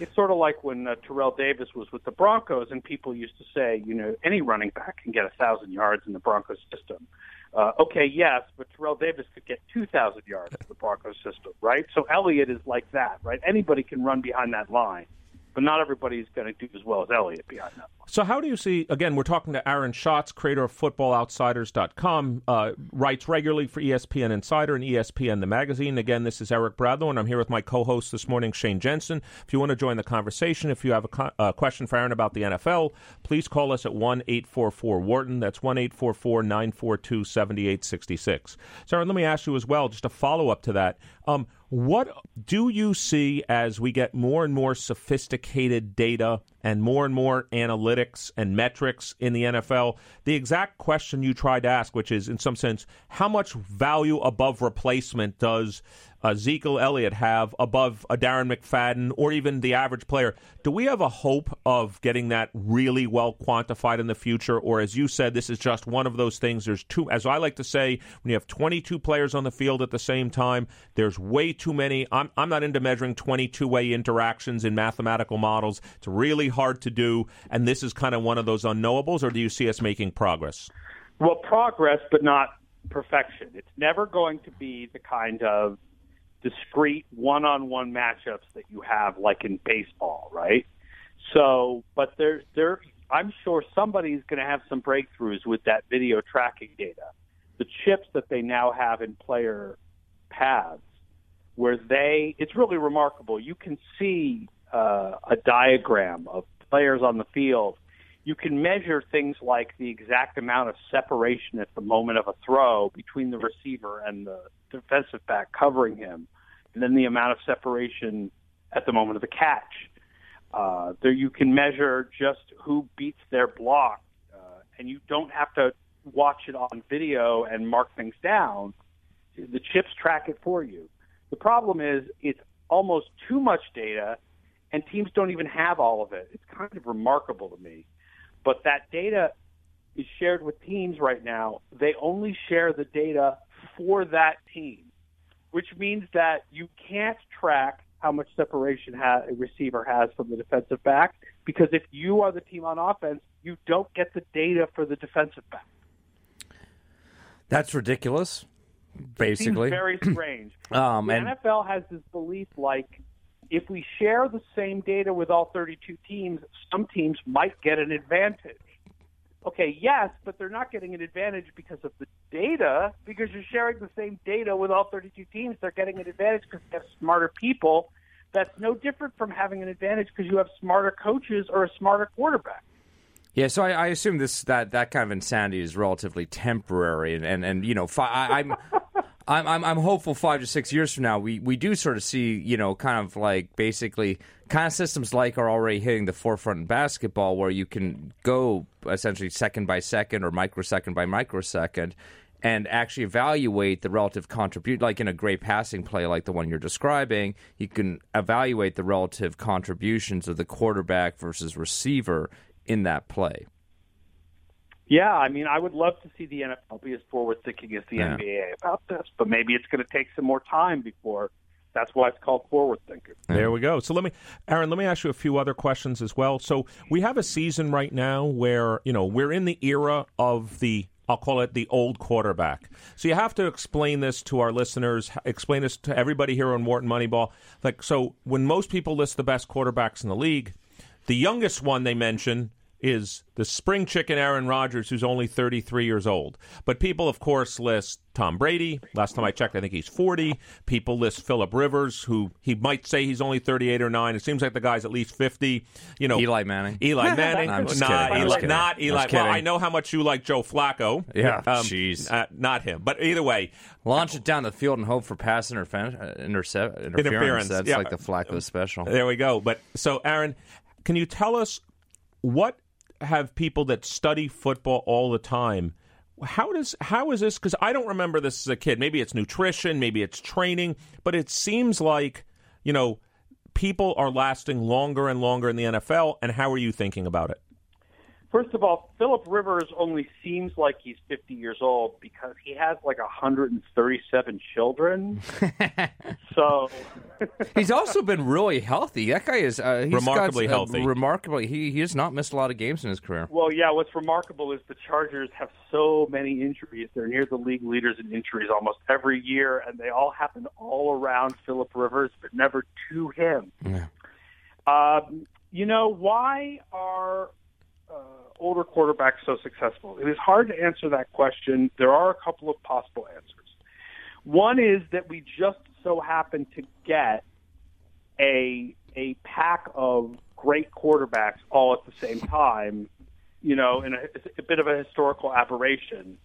It's sort of like when uh, Terrell Davis was with the Broncos, and people used to say, you know, any running back can get a thousand yards in the Broncos system. Uh, okay, yes, but Terrell Davis could get 2,000 yards in the Broncos system, right? So Elliott is like that, right? Anybody can run behind that line, but not everybody is going to do as well as Elliott behind that line. So, how do you see? Again, we're talking to Aaron Schatz, creator of FootballOutsiders.com, uh, writes regularly for ESPN Insider and ESPN the magazine. Again, this is Eric Bradlow, and I'm here with my co-host this morning, Shane Jensen. If you want to join the conversation, if you have a co- uh, question for Aaron about the NFL, please call us at one eight four four Wharton. That's one eight four four nine four two seventy eight sixty six. So, Aaron, let me ask you as well, just a follow up to that. Um, what do you see as we get more and more sophisticated data and more and more analytics and metrics in the NFL? The exact question you tried to ask, which is, in some sense, how much value above replacement does Uh, Ezekiel Elliott have above a Darren McFadden or even the average player? Do we have a hope of getting that really well quantified in the future? Or, as you said, this is just one of those things. There's two, as I like to say, when you have 22 players on the field at the same time, there's way too many. I'm, I'm not into measuring 22 way interactions in mathematical models. It's really hard to do. And this is kind of one of those unknowables, or do you see us making progress? Well, progress, but not perfection. It's never going to be the kind of discrete one-on-one matchups that you have like in baseball, right? So, but there there I'm sure somebody's going to have some breakthroughs with that video tracking data. The chips that they now have in player pads where they it's really remarkable. You can see uh, a diagram of players on the field. You can measure things like the exact amount of separation at the moment of a throw between the receiver and the defensive back covering him, and then the amount of separation at the moment of the catch. Uh, there you can measure just who beats their block, uh, and you don't have to watch it on video and mark things down. The chips track it for you. The problem is it's almost too much data, and teams don't even have all of it. It's kind of remarkable to me. But that data is shared with teams right now. They only share the data for that team which means that you can't track how much separation ha- a receiver has from the defensive back because if you are the team on offense, you don't get the data for the defensive back. That's ridiculous. Basically, very strange. um, the and... NFL has this belief like if we share the same data with all 32 teams, some teams might get an advantage. Okay, yes, but they're not getting an advantage because of the data, because you're sharing the same data with all 32 teams. They're getting an advantage because they have smarter people. That's no different from having an advantage because you have smarter coaches or a smarter quarterback. Yeah, so I, I, assume this that that kind of insanity is relatively temporary, and and, and you know, fi- I, I'm. I'm, I'm I'm hopeful five to six years from now we, we do sort of see you know kind of like basically kind of systems like are already hitting the forefront in basketball where you can go essentially second by second or microsecond by microsecond and actually evaluate the relative contribution like in a great passing play like the one you're describing you can evaluate the relative contributions of the quarterback versus receiver in that play yeah, I mean, I would love to see the NFL be as forward thinking as the yeah. NBA about this, but maybe it's going to take some more time before that's why it's called forward thinking. There we go. So let me, Aaron, let me ask you a few other questions as well. So we have a season right now where you know we're in the era of the I'll call it the old quarterback. So you have to explain this to our listeners, explain this to everybody here on Wharton Moneyball. Like, so when most people list the best quarterbacks in the league, the youngest one they mention is the spring chicken Aaron Rodgers, who's only 33 years old. But people, of course, list Tom Brady. Last time I checked, I think he's 40. People list Philip Rivers, who he might say he's only 38 or 9. It seems like the guy's at least 50. You know, Eli Manning. Eli Manning. I'm just not kidding. Eli, not Eli. Well, I know how much you like Joe Flacco. Yeah, um, jeez. Uh, not him. But either way. Launch it down the field and hope for pass interference. Uh, interference. interference. That's yeah. like the Flacco special. There we go. But so, Aaron, can you tell us what have people that study football all the time. How does how is this? Because I don't remember this as a kid. Maybe it's nutrition, maybe it's training, but it seems like you know people are lasting longer and longer in the NFL. And how are you thinking about it? First of all, Philip Rivers only seems like he's 50 years old because he has like 137 children. so he's also been really healthy. That guy is uh, remarkably got, uh, healthy. Remarkably, he he has not missed a lot of games in his career. Well, yeah. What's remarkable is the Chargers have so many injuries. They're near the league leaders in injuries almost every year, and they all happen all around Philip Rivers, but never to him. Yeah. Um, you know why are uh, older quarterbacks so successful? It is hard to answer that question. There are a couple of possible answers. One is that we just so happen to get a a pack of great quarterbacks all at the same time, you know, in a, a bit of a historical aberration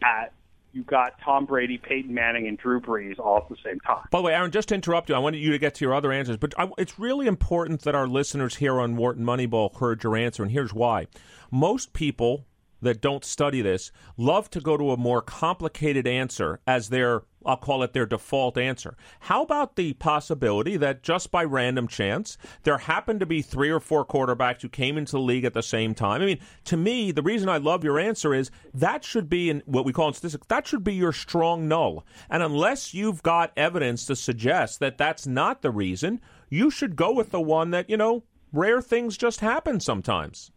that you got Tom Brady, Peyton Manning, and Drew Brees all at the same time. By the way, Aaron, just to interrupt you, I wanted you to get to your other answers, but I, it's really important that our listeners here on Wharton Moneyball heard your answer, and here's why. Most people that don't study this love to go to a more complicated answer as their I'll call it their default answer. How about the possibility that just by random chance, there happened to be three or four quarterbacks who came into the league at the same time? I mean, to me, the reason I love your answer is that should be in what we call in statistics, that should be your strong null. And unless you've got evidence to suggest that that's not the reason, you should go with the one that, you know, rare things just happen sometimes.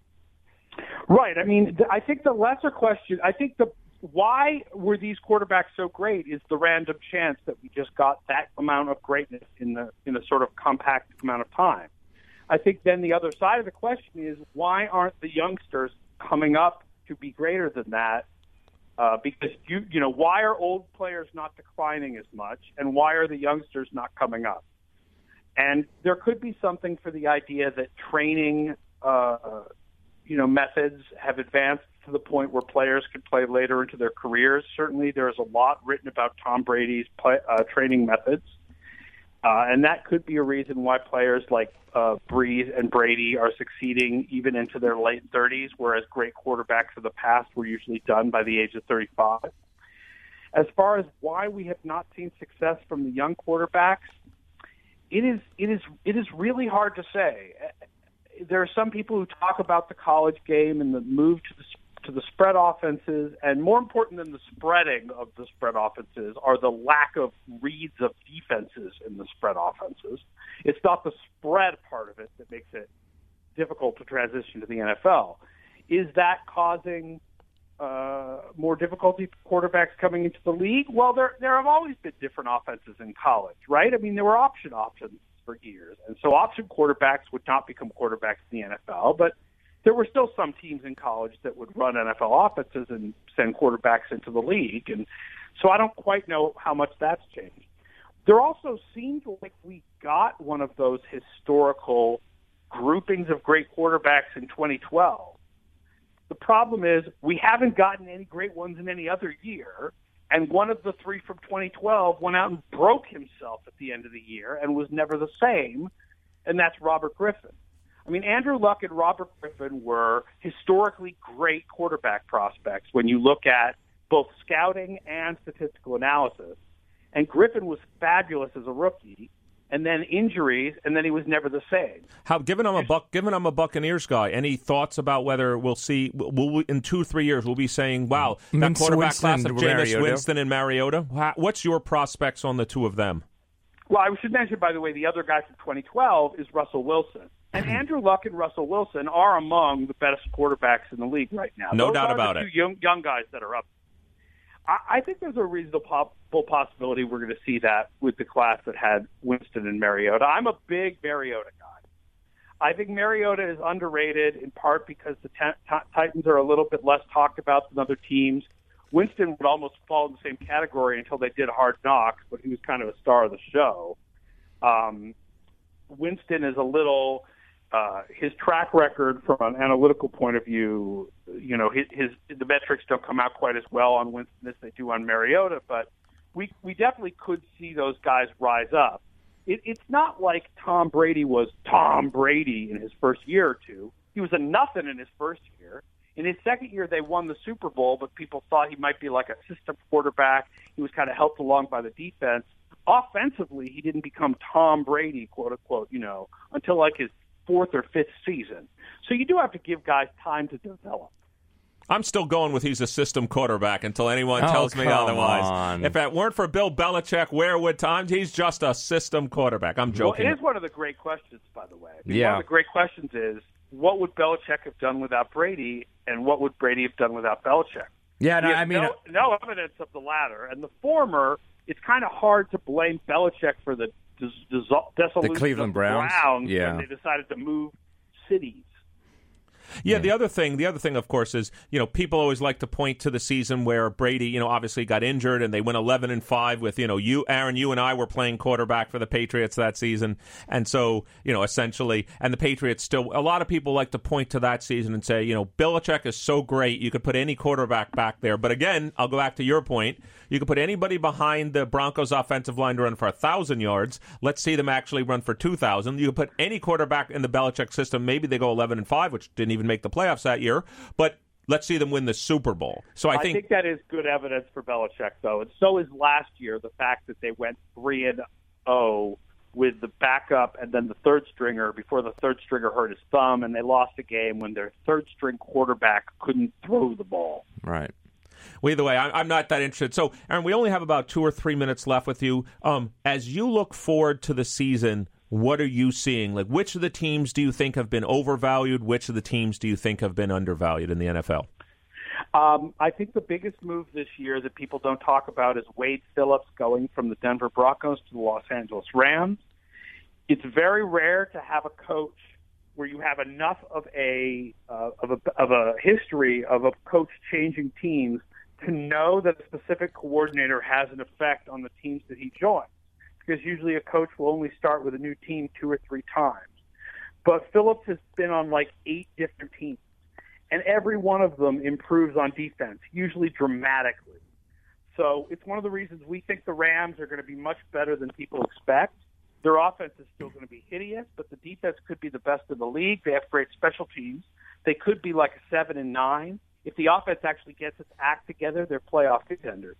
Right. I mean, I think the lesser question, I think the why were these quarterbacks so great is the random chance that we just got that amount of greatness in the in a sort of compact amount of time. I think then the other side of the question is why aren't the youngsters coming up to be greater than that? Uh, because you you know why are old players not declining as much, and why are the youngsters not coming up? And there could be something for the idea that training, uh, you know, methods have advanced to the point where players could play later into their careers. Certainly, there's a lot written about Tom Brady's play, uh, training methods, uh, and that could be a reason why players like uh, Brees and Brady are succeeding even into their late 30s, whereas great quarterbacks of the past were usually done by the age of 35. As far as why we have not seen success from the young quarterbacks, it is it is it is really hard to say. There are some people who talk about the college game and the move to the to the spread offenses, and more important than the spreading of the spread offenses are the lack of reads of defenses in the spread offenses. It's not the spread part of it that makes it difficult to transition to the NFL. Is that causing uh, more difficulty for quarterbacks coming into the league? Well, there there have always been different offenses in college, right? I mean, there were option options for years, and so option quarterbacks would not become quarterbacks in the NFL, but there were still some teams in college that would run NFL offenses and send quarterbacks into the league. And so I don't quite know how much that's changed. There also seemed like we got one of those historical groupings of great quarterbacks in 2012. The problem is we haven't gotten any great ones in any other year. And one of the three from 2012 went out and broke himself at the end of the year and was never the same. And that's Robert Griffin. I mean, Andrew Luck and Robert Griffin were historically great quarterback prospects when you look at both scouting and statistical analysis. And Griffin was fabulous as a rookie, and then injuries, and then he was never the same. How given I'm a buck, given I'm a Buccaneers guy, any thoughts about whether we'll see will we, in two three years we'll be saying, wow, that Mince quarterback Winston class of to Jameis Winston and Mariota? How- What's your prospects on the two of them? Well, I should mention, by the way, the other guy from 2012 is Russell Wilson. And Andrew Luck and Russell Wilson are among the best quarterbacks in the league right now. No Those doubt are about the it. Two young, young guys that are up. I, think there's a reasonable possibility we're going to see that with the class that had Winston and Mariota. I'm a big Mariota guy. I think Mariota is underrated in part because the ta- ta- Titans are a little bit less talked about than other teams. Winston would almost fall in the same category until they did Hard Knocks, but he was kind of a star of the show. Um, Winston is a little uh, his track record from an analytical point of view. You know, his, his the metrics don't come out quite as well on Winston as they do on Mariota, but we we definitely could see those guys rise up. It, it's not like Tom Brady was Tom Brady in his first year or two. He was a nothing in his first year. In his second year, they won the Super Bowl, but people thought he might be like a system quarterback. He was kind of helped along by the defense. Offensively, he didn't become Tom Brady, quote unquote, you know, until like his fourth or fifth season. So you do have to give guys time to develop. I'm still going with he's a system quarterback until anyone Oh, tells me come otherwise. on. If it weren't for Bill Belichick, where would Tom? He's just a system quarterback. I'm joking. Well, it is one of the great questions, by the way. I mean, Yeah. One of the great questions is what would Belichick have done without Brady, and what would Brady have done without Belichick? Yeah, no, I mean, no, no evidence of the latter, and the former. It's kind of hard to blame Belichick for the dis- dis- dissolution Cleveland of Browns? Browns Yeah. when they decided to move cities. Yeah, the other thing, the other thing, of course, is you know people always like to point to the season where Brady, you know, obviously got injured and they went eleven and five with you know you, Aaron, you and I were playing quarterback for the Patriots that season, and so you know essentially, and the Patriots still. A lot of people like to point to that season and say, you know, Belichick is so great, you could put any quarterback back there. But again, I'll go back to your point. You could put anybody behind the Broncos offensive line to run for a thousand yards. Let's see them actually run for two thousand. You could put any quarterback in the Belichick system. Maybe they go eleven and five, which didn't even make the playoffs that year. But let's see them win the Super Bowl. So I think, I think that is good evidence for Belichick, though, and so is last year the fact that they went three and zero with the backup and then the third stringer before the third stringer hurt his thumb, and they lost a game when their third string quarterback couldn't throw the ball. Right. Well, either way, I, am not that interested. So, Aaron, we only have about two or three minutes left with you. Um, as you look forward to the season, what are you seeing? Like, which of the teams do you think have been overvalued? Which of the teams do you think have been undervalued in the NFL? Um, I think the biggest move this year that people don't talk about is Wade Phillips going from the Denver Broncos to the Los Angeles Rams. It's very rare to have a coach where you have enough of a uh, of a of a history of a coach changing teams to know that a specific coordinator has an effect on the teams that he joins. Because usually a coach will only start with a new team two or three times. But Phillips has been on like eight different teams and every one of them improves on defense, usually dramatically. So it's one of the reasons we think the Rams are going to be much better than people expect. Their offense is still going to be hideous, but the defense could be the best in the league. They have great special teams. They could be like a seven and nine. If the offense actually gets its act together, they're playoff contenders.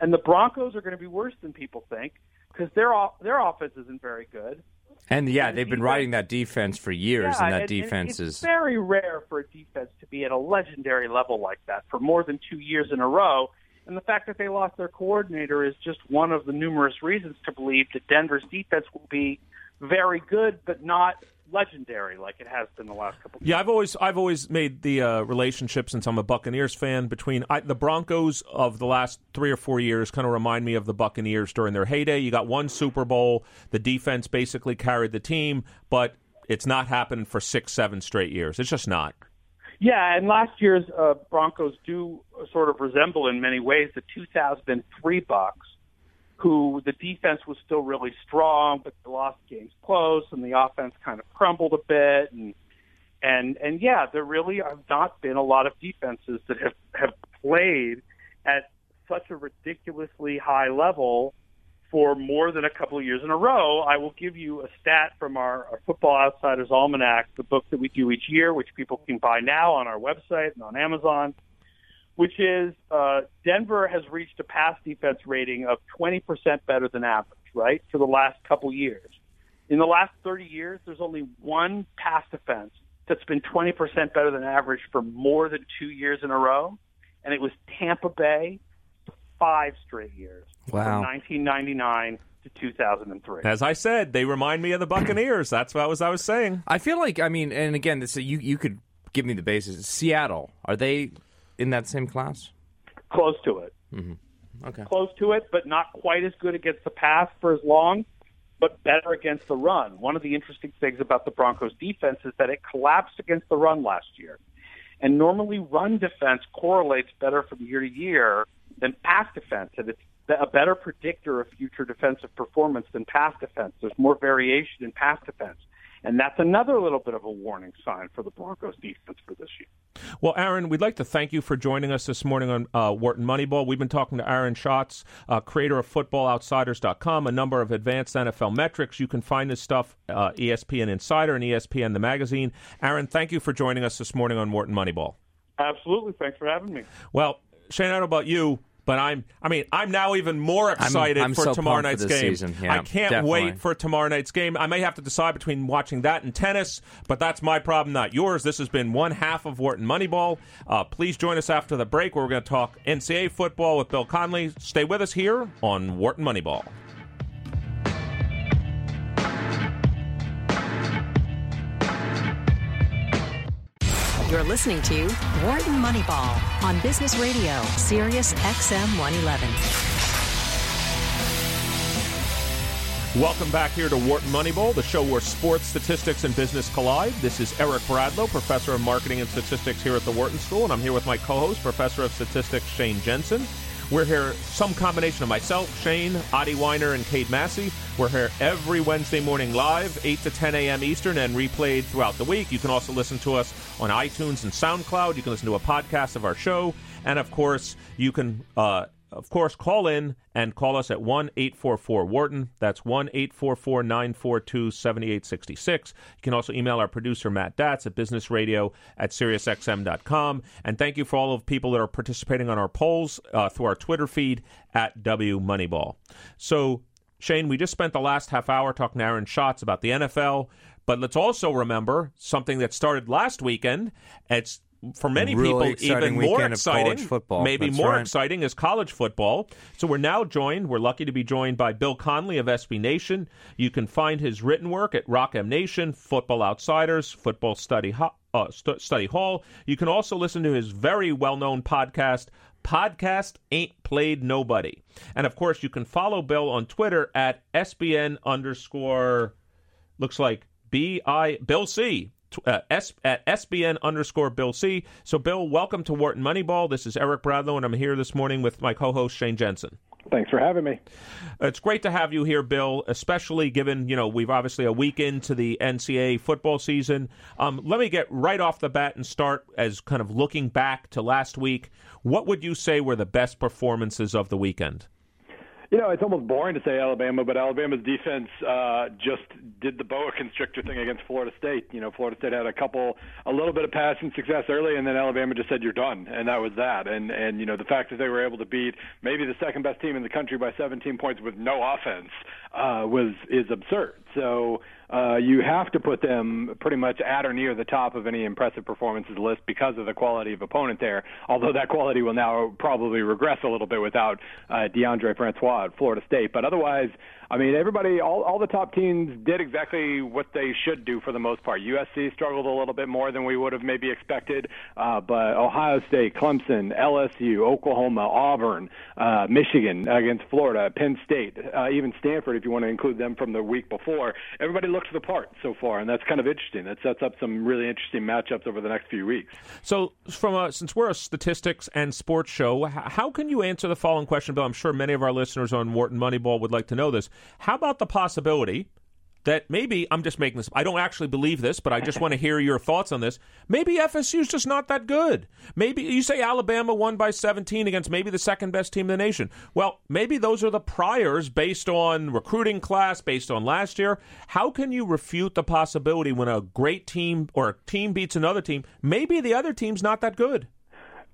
And the Broncos are going to be worse than people think because their their offense isn't very good. And yeah, they've been riding that defense for years, yeah, and that and, defense and is very rare for a defense to be at a legendary level like that for more than two years in a row. And the fact that they lost their coordinator is just one of the numerous reasons to believe that Denver's defense will be very good, but not legendary like it has been the last couple. Yeah, I've always I've always made the uh, relationship since I'm a Buccaneers fan between I, the Broncos of the last three or four years kind of remind me of the Buccaneers during their heyday. You got one Super Bowl, the defense basically carried the team, but it's not happened for six, seven straight years. It's just not. Yeah, and last year's uh, Broncos do sort of resemble in many ways the 2003 Bucks who the defense was still really strong, but they lost games close, and the offense kind of crumbled a bit. And and and yeah, there really have not been a lot of defenses that have have played at such a ridiculously high level for more than a couple of years in a row. I will give you a stat from our, our Football Outsiders Almanac, the book that we do each year, which people can buy now on our website and on Amazon which is uh, Denver has reached a pass defense rating of 20% better than average, right, for the last couple years. In the last 30 years, there's only one pass defense that's been 20% better than average for more than two years in a row, and it was Tampa Bay five straight years. Wow. From 1999 to 2003. As I said, they remind me of the Buccaneers. That's what I was I was saying. I feel like I mean, and again, this you you could give me the basis. Seattle are they in that same class? Close to it. Mm-hmm. Okay. Close to it, but not quite as good against the pass for as long, but better against the run. One of the interesting things about the Broncos defense is that it collapsed against the run last year. And normally run defense correlates better from year to year than pass defense. And it's a better predictor of future defensive performance than pass defense. There's more variation in pass defense. And that's another little bit of a warning sign for the Broncos defense for this year. Well, Aaron, we'd like to thank you for joining us this morning on uh, Wharton Moneyball. We've been talking to Aaron Schatz, uh, creator of FootballOutsiders.com, a number of advanced NFL metrics. You can find this stuff uh, ESPN Insider and ESPN the magazine. Aaron, thank you for joining us this morning on Wharton Moneyball. Absolutely. Thanks for having me. Well, Shane, I don't know about you, but I'm I mean I'm now even more excited I'm, I'm for so tomorrow night's for game. Yeah, I can't definitely. wait for tomorrow night's game. I may have to decide between watching that and tennis, but that's my problem, not yours. This has been one half of Wharton Moneyball. Uh, please join us after the break where we're going to talk NCAA football with Bill Connelly. Stay with us here on Wharton Moneyball. You're listening to Wharton Moneyball on Business Radio, Sirius XM 111. Welcome back here to Wharton Moneyball, the show where sports, statistics, and business collide. This is Eric Bradlow, professor of marketing and statistics here at the Wharton School, and I'm here with my co-host, professor of statistics Shane Jensen. We're here, some combination of myself, Shane, Adi Wyner, and Cade Massey. We're here every Wednesday morning live, 8 to 10 a.m. Eastern, and replayed throughout the week. You can also listen to us on iTunes and SoundCloud. You can listen to a podcast of our show. And of course, you can uh, of course, call in and call us at 1 844 Wharton. That's 1 844 942 7866. You can also email our producer, Matt Datz, at businessradio at SiriusXM.com. And thank you for all of people that are participating on our polls uh, through our Twitter feed at W Moneyball. So, Shane, we just spent the last half hour talking to Aaron Schatz about the NFL. But let's also remember something that started last weekend. It's for many really people even more exciting football. maybe That's more right. exciting is college football. So we're now joined we're lucky to be joined by bill connelly of sb nation. You can find his written work at rock m nation football outsiders football study uh, Stu- study hall. You can also listen to his very well-known podcast podcast ain't played nobody. And of course you can follow bill on twitter at sbn underscore looks like bi bill c uh, S, at SBN underscore Bill C. So, Bill, welcome to Wharton Moneyball. This is Eric Bradlow, and I'm here this morning with my co host, Shane Jensen. Thanks for having me. It's great to have you here, Bill, especially given, you know, we've obviously a week into the NCAA football season. Um, let me get right off the bat and start as kind of looking back to last week. What would you say were the best performances of the weekend? You know, it's almost boring to say Alabama, but Alabama's defense uh, just did the boa constrictor thing against Florida State. You know, Florida State had a couple, a little bit of passing success early, and then Alabama just said you're done, and that was that. And and you know, the fact that they were able to beat maybe the second best team in the country by 17 points with no offense uh, was is absurd. So uh, you have to put them pretty much at or near the top of any impressive performances list because of the quality of opponent there. Although that quality will now probably regress a little bit without uh, Deondre Francois at Florida State. But otherwise, I mean, everybody, all, all the top teams did exactly what they should do for the most part. USC struggled a little bit more than we would have maybe expected, uh, but Ohio State, Clemson, LSU, Oklahoma, Auburn, uh, Michigan against Florida, Penn State, uh, even Stanford, if you want to include them from the week before, everybody looks the part so far, and that's kind of interesting. That sets up some really interesting matchups over the next few weeks. So, from a, since we're a statistics and sports show, how can you answer the following question, Bill? I'm sure many of our listeners on Wharton Moneyball would like to know this. How about the possibility that maybe I'm just making this? I don't actually believe this, but I just want to hear your thoughts on this. Maybe FSU's just not that good. Maybe you say Alabama won by 17 against maybe the second best team in the nation. Well, maybe those are the priors based on recruiting class, based on last year. How can you refute the possibility when a great team or a team beats another team? Maybe the other team's not that good.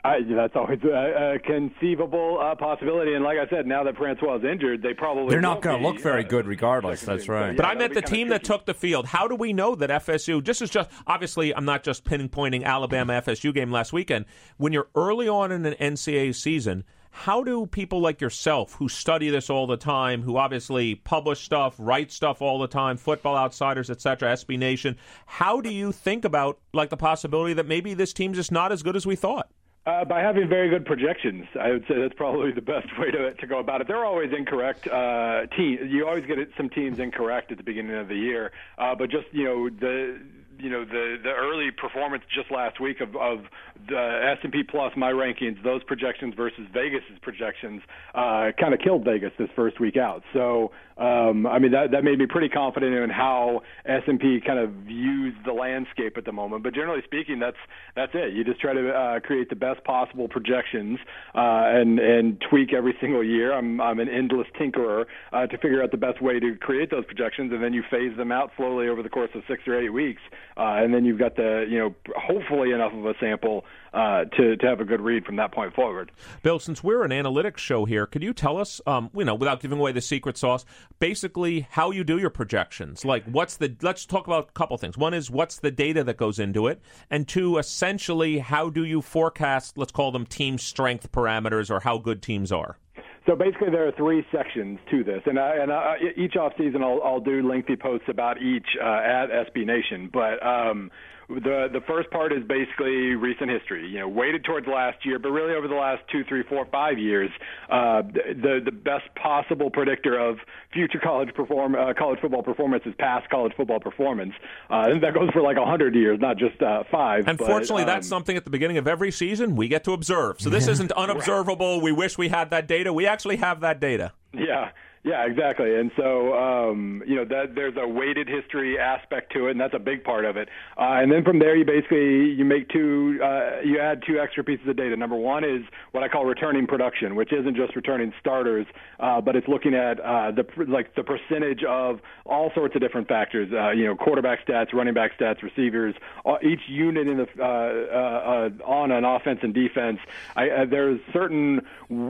I, that's always a, a conceivable uh, possibility. And like I said, now that Francois is injured, they probably They're not won't going to look very uh, good regardless. That's right. So, But yeah, I meant the team that took the field. How do we know that FSU? This is just obviously I'm not just pinpointing Alabama FSU game last weekend. When you're early on in an NCAA season, how do people like yourself who study this all the time, who obviously publish stuff, write stuff all the time, Football Outsiders, etc., SB Nation, how do you think about like the possibility that maybe this team's just not as good as we thought? Uh, by having very good projections, I would say that's probably the best way to to go about it. They're always incorrect. Uh, team, you always get some teams incorrect at the beginning of the year, uh, but just you know the you know the the early performance just last week of of the S and P Plus my rankings, those projections versus Vegas's projections, uh, kind of killed Vegas this first week out. So um, I mean that that made me pretty confident in how S and P kind of views the landscape at the moment. But generally speaking, that's that's it. You just try to uh, create the best possible projections uh, and and tweak every single year. I'm I'm an endless tinkerer uh, to figure out the best way to create those projections, and then you phase them out slowly over the course of six or eight weeks, uh, and then you've got the you know hopefully enough of a sample uh, to to have a good read from that point forward. Bill, since we're an analytics show here, could you tell us, um, you know, without giving away the secret sauce, basically how you do your projections? Like, what's the? Let's talk about a couple things. One is what's the data that goes into it, and two, essentially, how do you forecast? Let's call them team strength parameters or how good teams are. So basically, there are three sections to this, and I, and I, each off season I'll, I'll do lengthy posts about each uh, at SB Nation. But um, the the first part is basically recent history. You know, weighted towards last year, but really over the last two, three, four, five years, uh, the the best possible predictor of future college perform uh, college football performance is past college football performance. Uh, and that goes for like a hundred years, not just uh, five. Unfortunately, but, um, that's something at the beginning of every season we get to observe. So this isn't unobservable. We wish we had that data. We actually have that data. Yeah. Yeah, exactly. And so, um, you know, that there's a weighted history aspect to it, and that's a big part of it. Uh, and then from there, you basically you make two, uh, you add two extra pieces of data. Number one is what I call returning production, which isn't just returning starters, uh, but it's looking at uh, the like the percentage of all sorts of different factors. Uh, you know, quarterback stats, running back stats, receivers. Uh, each unit in the on an offense and defense, I, there's certain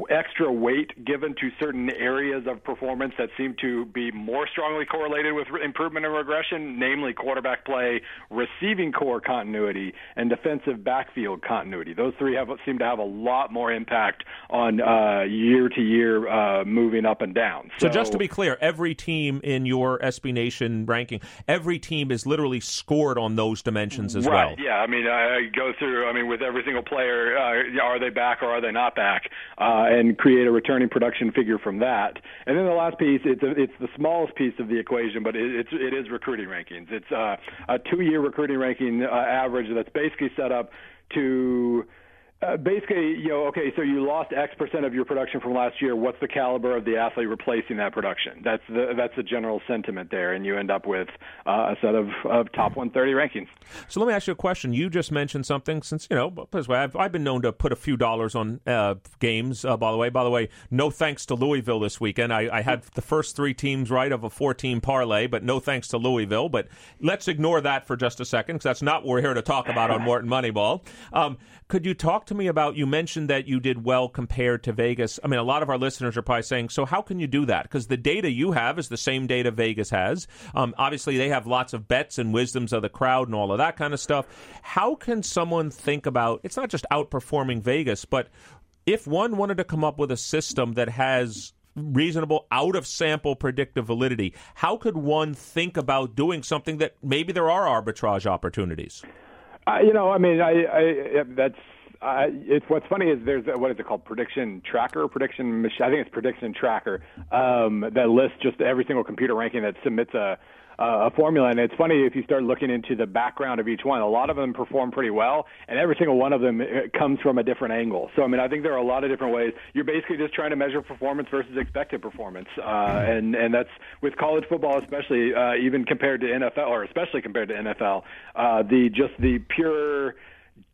extra weight given to certain areas of performance performance that seem to be more strongly correlated with improvement and regression, namely quarterback play, receiving corps continuity, and defensive backfield continuity. Those three have seem to have a lot more impact on uh, year to year uh, moving up and down. So, so, just to be clear, every team in your SB Nation ranking, every team is literally scored on those dimensions as right, well. Yeah, I mean, I go through. I mean, with every single player, uh, are they back or are they not back, uh, and create a returning production figure from that, and then the last piece, it's a, it's the smallest piece of the equation, but it, it's it is recruiting rankings. It's uh, a two-year recruiting ranking uh, average that's basically set up to uh, basically, you know, okay, so you lost X percent of your production from last year. What's the caliber of the athlete replacing that production? That's the that's the general sentiment there, and you end up with uh, a set of, of top 130 rankings. So let me ask you a question. You just mentioned something, since you know, I've, I've been known to put a few dollars on uh, games. Uh, by the way, by the way, no thanks to Louisville this weekend. I, I had the first three teams right of a four-team parlay, but no thanks to Louisville. But let's ignore that for just a second, because that's not what we're here to talk about on Wharton Moneyball. Um, could you talk to me about? You mentioned that you did well compared to Vegas. I mean, a lot of our listeners are probably saying, "So how can you do that?" Because the data you have is the same data Vegas has. Um, obviously, they have lots of bets and wisdoms of the crowd and all of that kind of stuff. How can someone think about? It's not just outperforming Vegas, but if one wanted to come up with a system that has reasonable out of sample predictive validity, how could one think about doing something that maybe there are arbitrage opportunities? Uh, you know, I mean, I, I that's uh, it's what's funny is there's a, what is it called prediction tracker prediction machine I think it's prediction tracker um, that lists just every single computer ranking that submits a uh, a formula. And it's funny if you start looking into the background of each one. A lot of them perform pretty well, and every single one of them uh, comes from a different angle. So I mean, I think there are a lot of different ways. You're basically just trying to measure performance versus expected performance, uh, and and that's with college football, especially uh, even compared to NFL, or especially compared to NFL. Uh, the just the pure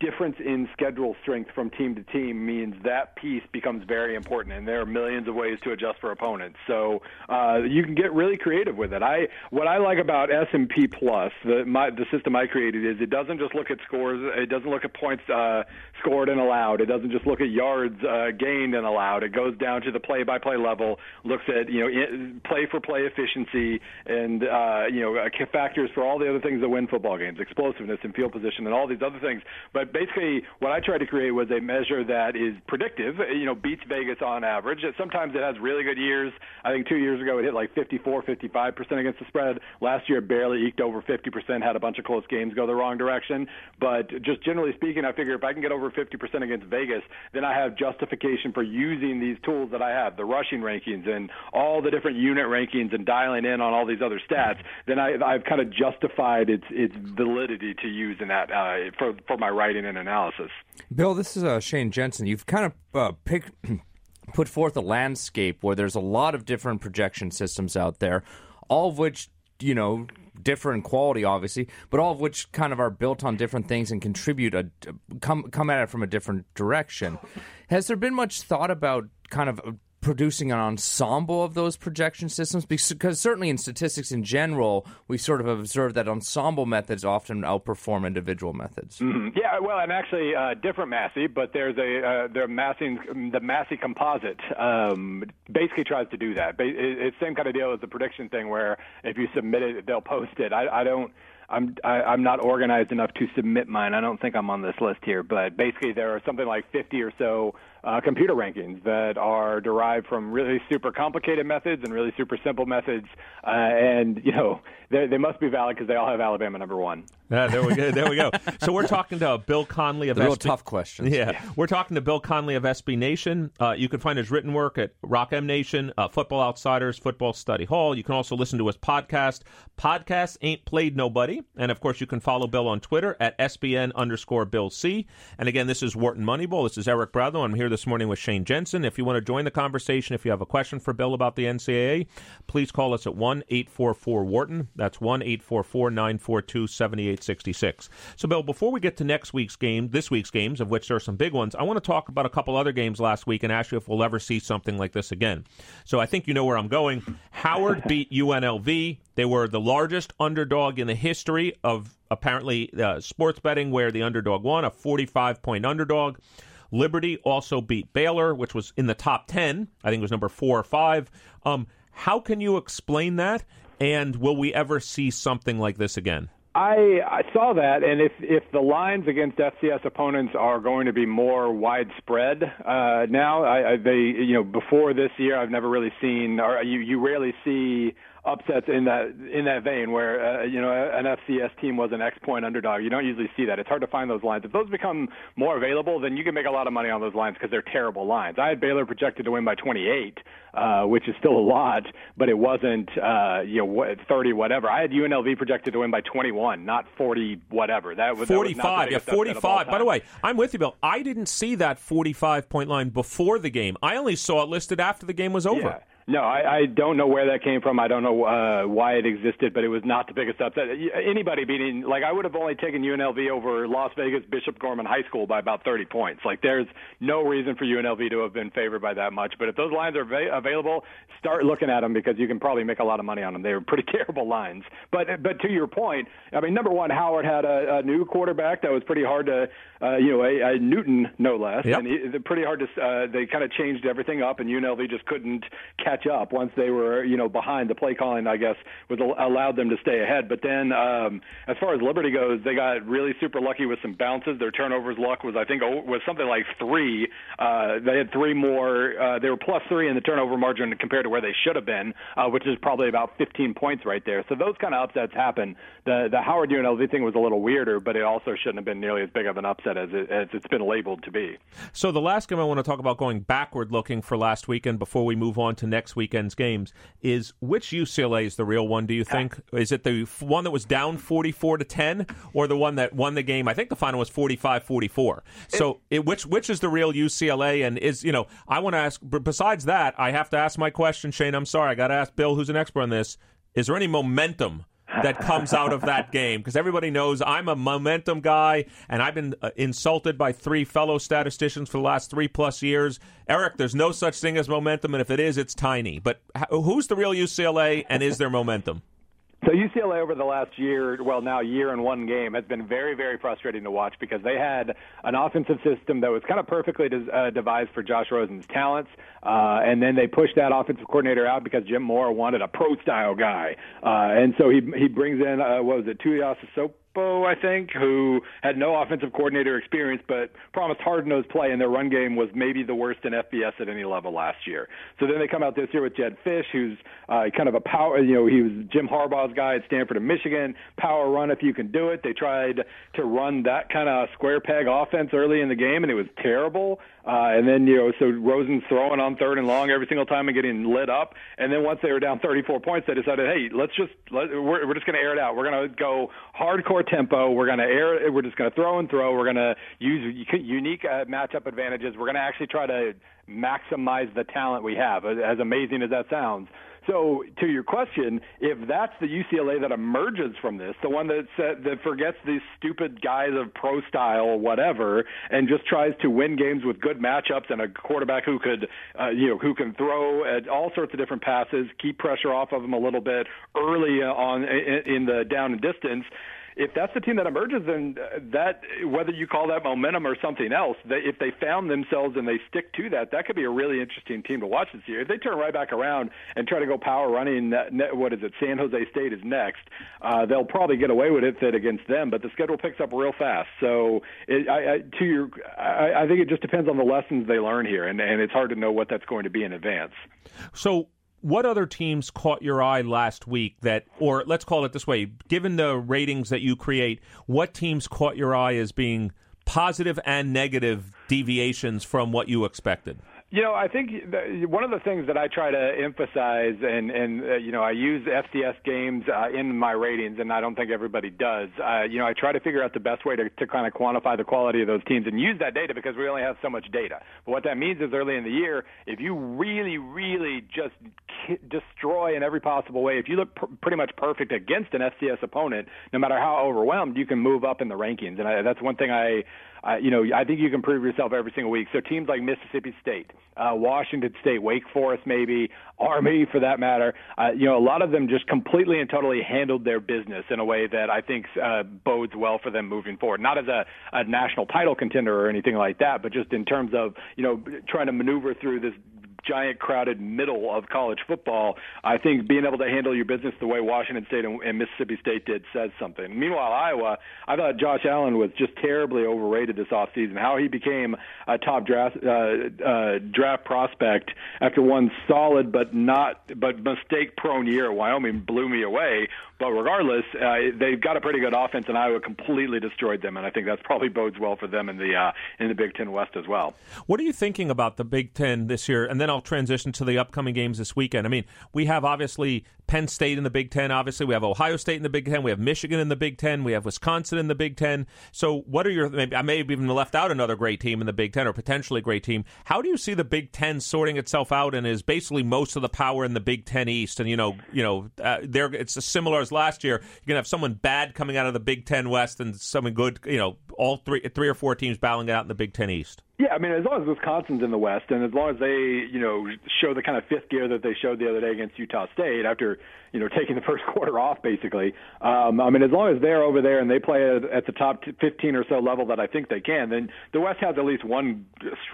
difference in schedule strength from team to team means that piece becomes very important, and there are millions of ways to adjust for opponents. So uh, you can get really creative with it. I what I like about S and P Plus, the my, the system I created is it doesn't just look at scores. It doesn't look at points uh, scored and allowed. It doesn't just look at yards uh, gained and allowed. It goes down to the play-by-play level. Looks at you know play-for-play efficiency and uh, you know factors for all the other things that win football games, explosiveness and field position and all these other things. But basically, what I tried to create was a measure that is predictive. You know, beats Vegas on average. Sometimes it has really good years. I think two years ago it hit like 54, 55 percent against the spread. Last year, it barely eked over 50 percent. Had a bunch of close games go the wrong direction. But just generally speaking, I figure if I can get over 50 percent against Vegas, then I have justification for using these tools that I have, the rushing rankings and all the different unit rankings, and dialing in on all these other stats. Then I, I've kind of justified its its validity to use in that uh, for for my writing and analysis. Bill, this is uh, Shane Jensen. You've kind of uh, picked, put forth a landscape where there's a lot of different projection systems out there, all of which, you know, differ in quality, obviously, but all of which kind of are built on different things and contribute a come come at it from a different direction. Has there been much thought about kind of producing an ensemble of those projection systems? Because certainly in statistics in general, we sort of observed that ensemble methods often outperform individual methods. Mm-hmm. Yeah, well, and actually, uh, different Massey, but there's a uh, the Massey the Massey composite um, basically tries to do that. It's same kind of deal as the prediction thing, where if you submit it, they'll post it. I, I don't. I'm I, am i am not organized enough to submit mine. I don't think I'm on this list here, but basically there are something like 50 or so uh, computer rankings that are derived from really super complicated methods and really super simple methods, uh, and you know they, they must be valid because they all have Alabama number one. Yeah, there we go. There we go. So we're talking to Bill Connelly of the real SB tough questions. Yeah. yeah. we're talking to Bill Connelly of SB Nation. Uh, you can find his written work at Rock M Nation, uh, Football Outsiders, Football Study Hall. You can also listen to his podcast. Podcast ain't played nobody, and of course you can follow Bill on Twitter at SBN underscore Bill C. And again, this is Wharton Moneyball. This is Eric Bradlow. I'm here this morning with Shane Jensen. If you want to join the conversation, if you have a question for Bill about the NCAA, please call us at one eight four four Wharton. That's 1 844 942 7866. So, Bill, before we get to next week's game, this week's games, of which there are some big ones, I want to talk about a couple other games last week and ask you if we'll ever see something like this again. So, I think you know where I'm going. Howard beat UNLV. They were the largest underdog in the history of apparently uh, sports betting, where the underdog won, a 45 point underdog. Liberty also beat Baylor, which was in the top 10. I think it was number four or five. Um, how can you explain that? And will we ever see something like this again? I, I saw that, and if if the lines against FCS opponents are going to be more widespread uh, now, I, I, they you know before this year, I've never really seen, or you you rarely see upsets in that in that vein where uh, you know an FCS team was an X point underdog. You don't usually see that. It's hard to find those lines. If those become more available, then you can make a lot of money on those lines because they're terrible lines. I had Baylor projected to win by 28, uh, which is still a lot, but it wasn't uh, you know 30 whatever. I had UNLV projected to win by 21, not 40 whatever. That was 45. That yeah, 45. By the way, I'm with you, Bill. I didn't see that 45 point line before the game. I only saw it listed after the game was over. Yeah. No, I, I don't know where that came from. I don't know uh, why it existed, but it was not the biggest upset. Anybody beating, like, I would have only taken UNLV over Las Vegas Bishop Gorman High School by about 30 points. Like, there's no reason for UNLV to have been favored by that much. But if those lines are va- available, start looking at them because you can probably make a lot of money on them. They were pretty terrible lines. But but to your point, I mean, number one, Howard had a, a new quarterback that was pretty hard to, uh, you know, a, a Newton no less, yep. and he, they're pretty hard to. Uh, they kind of changed everything up, and UNLV just couldn't catch catch up once they were, you know, behind. The play calling, I guess, was allowed them to stay ahead. But then, um, as far as Liberty goes, they got really super lucky with some bounces. Their turnovers luck was, I think, was something like three. Uh, they had three more. Uh, they were plus three in the turnover margin compared to where they should have been, uh, which is probably about 15 points right there. So those kind of upsets happen. The the Howard UNLV thing was a little weirder, but it also shouldn't have been nearly as big of an upset as it, as it's been labeled to be. So the last game I want to talk about going backward looking for last weekend before we move on to next weekend's games is which UCLA is the real one? Do you uh, think is it the one that was down forty four to ten, or the one that won the game? I think the final was 45-44. So it, which which is the real UCLA? And is you know I want to ask. Besides that, I have to ask my question, Shane. I'm sorry, I got to ask Bill, who's an expert on this. Is there any momentum that comes out of that game because everybody knows I'm a momentum guy and I've been uh, insulted by three fellow statisticians for the last three plus years. Eric, there's no such thing as momentum, and if it is, it's tiny. But who's the real UCLA, and is there momentum? So UCLA over the last year, well now year and one game, has been very, very frustrating to watch because they had an offensive system that was kind of perfectly des- uh, devised for Josh Rosen's talents, uh, and then they pushed that offensive coordinator out because Jim Mora wanted a pro style guy, uh, and so he he brings in uh, what was it, Tuiasosopo Bo, I think, who had no offensive coordinator experience but promised hard nosed play, and their run game was maybe the worst in FBS at any level last year. So then they come out this year with Jedd Fisch, who's uh, kind of a power, you know, he was Jim Harbaugh's guy at Stanford and Michigan, power run if you can do it. They tried to run that kind of square peg offense early in the game, and it was terrible. Uh, and then, you know, so Rosen's throwing on third and long every single time and getting lit up. And then once they were down 34 points, they decided, hey, let's just, let, we're, we're just going to air it out. We're going to go hardcore tempo. We're going to air, we're just going to throw and throw. We're going to use unique uh, matchup advantages. We're going to actually try to maximize the talent we have, as amazing as that sounds. So, to your question, if that's the UCLA that emerges from this, the one that that forgets these stupid guys of pro style whatever, and just tries to win games with good matchups and a quarterback who could, uh, you know, who can throw at all sorts of different passes, keep pressure off of them a little bit early on in, in the down and distance if that's the team that emerges, then that whether you call that momentum or something else, they, if they found themselves and they stick to that, that could be a really interesting team to watch this year. If they turn right back around and try to go power running, what is it? San Jose State is next. Uh, they'll probably get away with it against them, but the schedule picks up real fast. So it, I, I, to your, I, I think it just depends on the lessons they learn here, and, and it's hard to know what that's going to be in advance. So what other teams caught your eye last week that, or let's call it this way, given the ratings that you create, what teams caught your eye as being positive and negative deviations from what you expected? You know, I think one of the things that I try to emphasize, and and uh, you know, I use FCS games uh, in my ratings, and I don't think everybody does. Uh, you know, I try to figure out the best way to, to kind of quantify the quality of those teams and use that data because we only have so much data. But what that means is, early in the year, if you really, really just destroy in every possible way, if you look pr- pretty much perfect against an FCS opponent, no matter how overwhelmed, you can move up in the rankings. And I, that's one thing I uh, you know, I think you can prove yourself every single week. So teams like Mississippi State, uh, Washington State, Wake Forest, maybe Army for that matter, uh, you know, a lot of them just completely and totally handled their business in a way that I think uh, bodes well for them moving forward. Not as a, a national title contender or anything like that, but just in terms of you know trying to maneuver through this giant crowded middle of college football, I think being able to handle your business the way Washington State and, and Mississippi State did says something. Meanwhile, Iowa, I thought Josh Allen was just terribly overrated this offseason. How he became a top draft uh, uh, draft prospect after one solid but not but mistake prone year at Wyoming blew me away. But regardless, uh, they've got a pretty good offense, and Iowa completely destroyed them, and I think that's probably bodes well for them in the uh, in the Big Ten West as well. What are you thinking about the Big Ten this year? And then I'll transition to the upcoming games this weekend. I mean, we have obviously Penn State in the Big Ten. Obviously, we have Ohio State in the Big Ten. We have Michigan in the Big Ten. We have Wisconsin in the Big Ten. So, what are your? Maybe, I may have even left out another great team in the Big Ten, or potentially great team. How do you see the Big Ten sorting itself out? And is basically most of the power in the Big Ten East. And you know, you know, uh, there it's as similar as last year. You're going to have someone bad coming out of the Big Ten West and someone good. You know, all three three or four teams battling it out in the Big Ten East. Yeah, I mean, as long as Wisconsin's in the West, and as long as they, you know, show the kind of fifth gear that they showed the other day against Utah State after, you know, taking the first quarter off, basically. Um, I mean, as long as they're over there and they play at the top 15 or so level that I think they can, then the West has at least one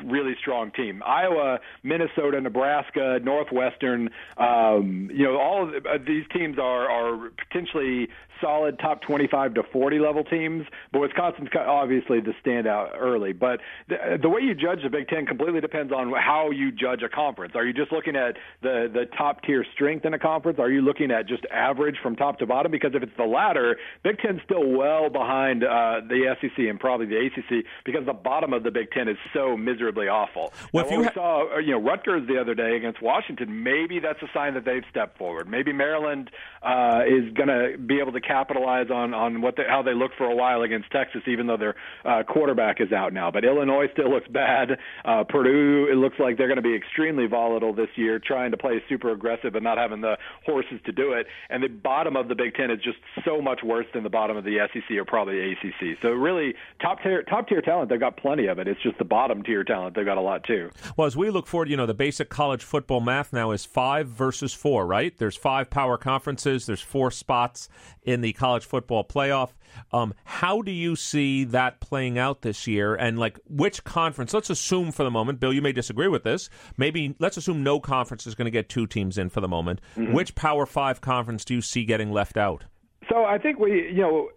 really strong team. Iowa, Minnesota, Nebraska, Northwestern, um, you know, all of uh, these teams are are potentially solid top 25 to 40 level teams, but Wisconsin's obviously the standout early. But the, the way you judge the Big Ten completely depends on how you judge a conference. Are you just looking at the the top tier strength in a conference? Are you looking at just average from top to bottom? Because if it's the latter, Big Ten's still well behind uh, the SEC and probably the ACC because the bottom of the Big Ten is so miserably awful. Well, now, if you ha- we saw, uh, you know, Rutgers the other day against Washington, maybe that's a sign that they've stepped forward. Maybe Maryland uh, is going to be able to capitalize on on what how they look for a while against Texas, even though their uh, quarterback is out now. But Illinois still looks bad. Uh, Purdue, it looks like they're going to be extremely volatile this year, trying to play super aggressive but not having the horses to do it. And the bottom of the Big Ten is just so much worse than the bottom of the SEC or probably ACC. So really, top tier top tier talent, they've got plenty of it. It's just the bottom tier talent they've got a lot too. Well, as we look forward, you know, the basic college football math now is five versus four, right? There's five power conferences. There's four spots in the college football playoff. Um, how do you see that playing out this year? And like which conference? Let's assume for the moment, Bill, you may disagree with this. Maybe let's assume no conference is going to get two teams in for the moment. Mm-hmm. Which Power Five conference do you see getting left out? So I think we, you know,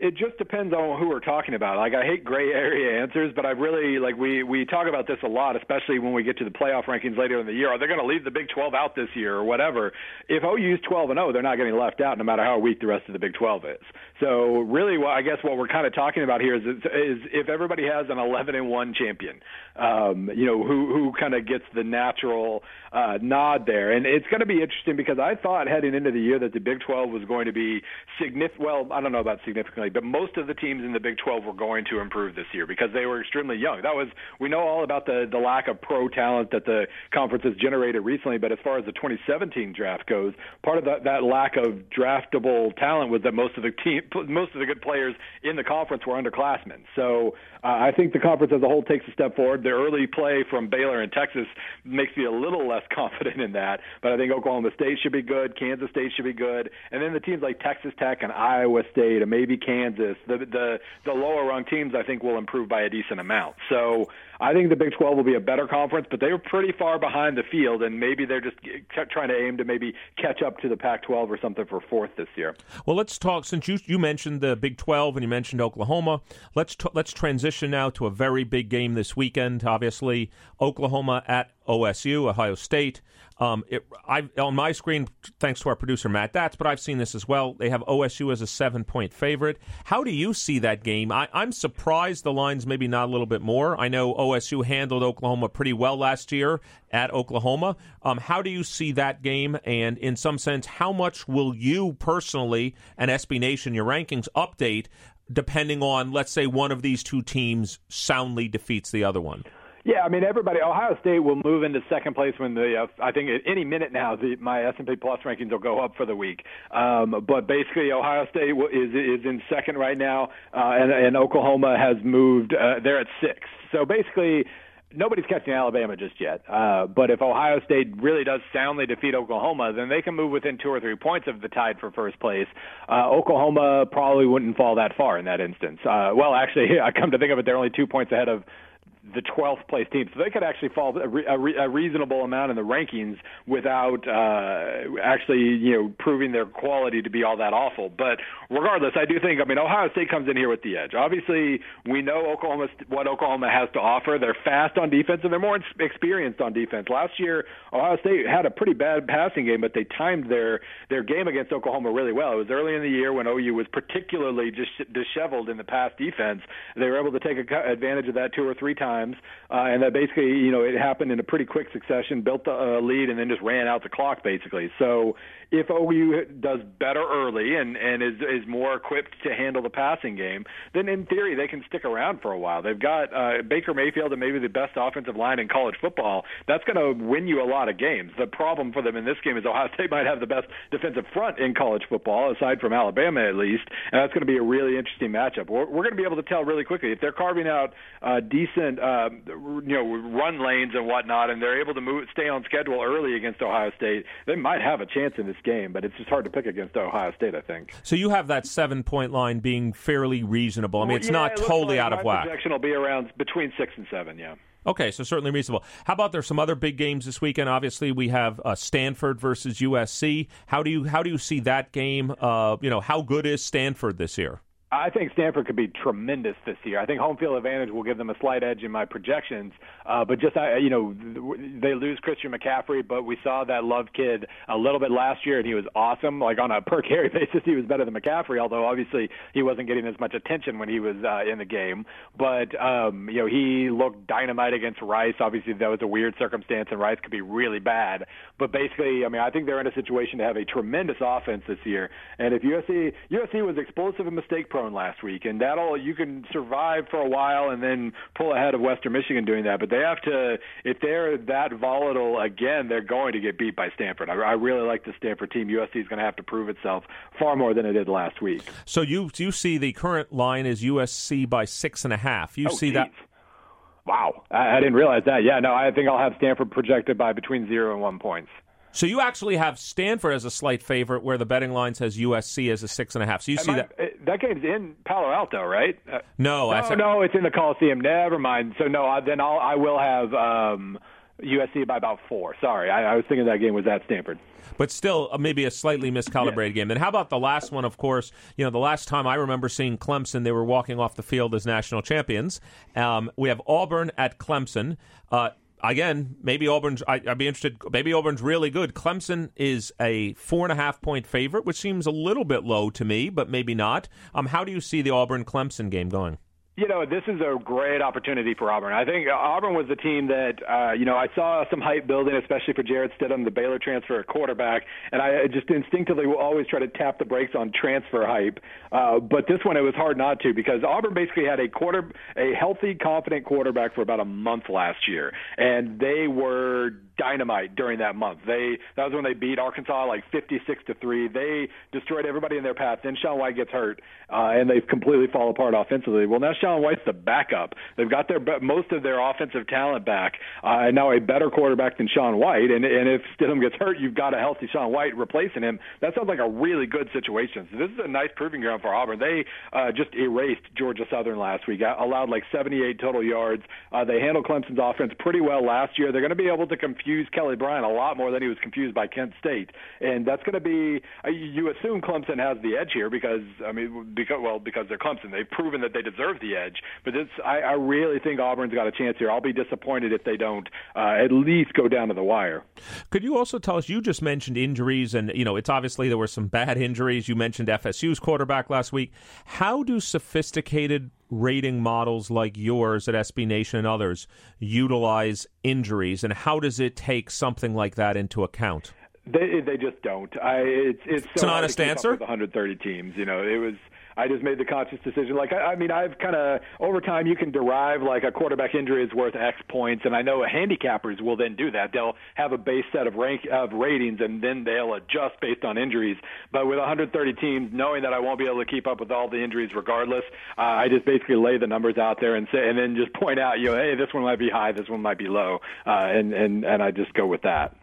it, just depends on who we're talking about. Like I hate gray area answers, but I really like we we talk about this a lot, especially when we get to the playoff rankings later in the year. Are they going to leave the Big 12 out this year or whatever? If OU's 12 and 0, they're not getting left out, no matter how weak the rest of the Big 12 is. So really, what I guess what we're kind of talking about here is is if everybody has an 11 and 1 champion, um, you know, who who kind of gets the natural uh, nod there, and it's going to be interesting because I thought heading into the year that the Big 12 was going to be significant. Well, I don't know about significantly, but most of the teams in the Big 12 were going to improve this year because they were extremely young. That was we know all about the the lack of pro talent that the conference has generated recently, but as far as the 2017 draft goes, part of that that lack of draftable talent was that most of the team most of the good players in the conference were underclassmen. So uh, I think the conference as a whole takes a step forward. The early play from Baylor and Texas makes me a little less confident in that, but I think Oklahoma State should be good, Kansas State should be good, and then the teams like Texas Tech and Iowa State and maybe Kansas Kansas, the the the lower rung teams I think will improve by a decent amount. So I think the Big 12 will be a better conference, but they were pretty far behind the field, and maybe they're just trying to aim to maybe catch up to the Pac-12 or something for fourth this year. Well, let's talk. Since you you mentioned the Big 12 and you mentioned Oklahoma, let's t- let's transition now to a very big game this weekend. Obviously, Oklahoma at OSU, Ohio State. Um, it, I on my screen, thanks to our producer Matt Datz, but I've seen this as well. They have OSU as a seven-point favorite. How do you see that game? I, I'm surprised the line's maybe not a little bit more. I know OSU handled Oklahoma pretty well last year at Oklahoma. Um, how do you see that game? And in some sense, how much will you personally and SB Nation your rankings update depending on, let's say, one of these two teams soundly defeats the other one? Yeah, I mean everybody. Ohio State will move into second place when the uh, I think at any minute now the, my S and P Plus rankings will go up for the week. Um, but basically, Ohio State is is in second right now, uh, and, and Oklahoma has moved. Uh, they're at six. So basically, nobody's catching Alabama just yet. Uh, but if Ohio State really does soundly defeat Oklahoma, then they can move within two or three points of the tied for first place. Uh, Oklahoma probably wouldn't fall that far in that instance. Uh, well, actually, I come to think of it, they're only two points ahead of the 12th place team. So they could actually fall a, re- a, re- a reasonable amount in the rankings without uh, actually, you know, proving their quality to be all that awful. But regardless, I do think, I mean, Ohio State comes in here with the edge. Obviously, we know Oklahoma what Oklahoma has to offer. They're fast on defense and they're more experienced on defense. Last year, Ohio State had a pretty bad passing game, but they timed their their game against Oklahoma really well. It was early in the year when OU was particularly dis- disheveled in the pass defense. They were able to take advantage of that two or three times times, uh, and that basically, you know, it happened in a pretty quick succession, built a lead, and then just ran out the clock basically. So if OU does better early and and is is more equipped to handle the passing game, then in theory they can stick around for a while. They've got uh, Baker Mayfield and maybe the best offensive line in college football. That's going to win you a lot of games. The problem for them in this game is Ohio State might have the best defensive front in college football, aside from Alabama at least, and that's going to be a really interesting matchup. We're, we're going to be able to tell really quickly if they're carving out uh, decent, uh, you know, run lanes and whatnot, and they're able to move, stay on schedule early against Ohio State. They might have a chance in this game, but it's just hard to pick against Ohio State. I think. So you have that seven point line being fairly reasonable. I mean, it's yeah, not it totally like out of whack. Projection will be around between six and seven. Yeah. Okay, so certainly reasonable. How about there's some other big games this weekend? Obviously, we have uh, Stanford versus USC. How do you how do you see that game? Uh, you know, how good is Stanford this year? I think Stanford could be tremendous this year. I think home field advantage will give them a slight edge in my projections. Uh, but just uh, you know, they lose Christian McCaffrey, but we saw that Love kid a little bit last year, and he was awesome. Like on a per carry basis, he was better than McCaffrey. Although obviously he wasn't getting as much attention when he was uh, in the game. But um, you know, he looked dynamite against Rice. Obviously, that was a weird circumstance, and Rice could be really bad. But basically, I mean, I think they're in a situation to have a tremendous offense this year. And if USC USC was explosive and mistake prone last week, and that'll you can survive for a while and then pull ahead of Western Michigan doing that. But they have to if they're that volatile again, they're going to get beat by Stanford. I, I really like the Stanford team. USC is going to have to prove itself far more than it did last week. So you you see the current line is USC by six and a half. You oh, see geez. that. Wow, I, I didn't realize that. Yeah, no, I think I'll have Stanford projected by between zero and one points. So you actually have Stanford as a slight favorite, where the betting line says USC as a six and a half. So you Am see I, that uh, that game's in Palo Alto, right? Uh, no, no, no, it's in the Coliseum. Never mind. So no, I, then I'll, I will have um, USC by about four. Sorry, I, I was thinking that game was at Stanford but still uh, maybe a slightly miscalibrated yeah. game. And how about the last one? Of course, you know the last time I remember seeing Clemson, they were walking off the field as national champions. Um, we have Auburn at Clemson. Uh, again, maybe Auburn's. I, would be interested. Maybe Auburn's really good. Clemson is a four and a half point favorite, which seems a little bit low to me, but maybe not. Um, how do you see the Auburn Clemson game going? You know, this is a great opportunity for Auburn. I think Auburn was the team that, uh, you know, I saw some hype building, especially for Jarrett Stidham, the Baylor transfer quarterback, and I just instinctively will always try to tap the brakes on transfer hype. Uh, but this one, it was hard not to because Auburn basically had a quarter, a healthy, confident quarterback for about a month last year, and they were dynamite during that month. They that was when they beat Arkansas like 56 to three. They destroyed everybody in their path. Then Sean White gets hurt, uh, and they've completely fall apart offensively. Well, now Sean White's the backup. They've got their most of their offensive talent back, uh, and now a better quarterback than Sean White. And and if Stidham gets hurt, you've got a healthy Sean White replacing him. That sounds like a really good situation. So this is a nice proving ground for Auburn. They uh, just erased Georgia Southern last week. Allowed like 78 total yards. Uh, they handled Clemson's offense pretty well last year. They're going to be able to confuse Kelly Bryant a lot more than he was confused by Kent State, and that's going to be. Uh, you assume Clemson has the edge here because I mean because well because they're Clemson. They've proven that they deserve the edge. But this, I, I really think Auburn's got a chance here. I'll be disappointed if they don't uh, at least go down to the wire. Could you also tell us? You just mentioned injuries, and you know it's obviously there were some bad injuries. You mentioned FSU's quarterback last week. How do sophisticated rating models like yours at SB Nation and others utilize injuries, and how does it take something like that into account? They they just don't. I it's it's, so it's an honest answer. With 130 teams, you know, it was I just made the conscious decision. Like, I, I mean, I've kind of over time you can derive like a quarterback injury is worth X points, and I know handicappers will then do that. They'll have a base set of rank of ratings, and then they'll adjust based on injuries. But with 130 teams, knowing that I won't be able to keep up with all the injuries regardless, uh, I just basically lay the numbers out there and say, and then just point out, you know, hey, this one might be high, this one might be low, uh, and and and I just go with that.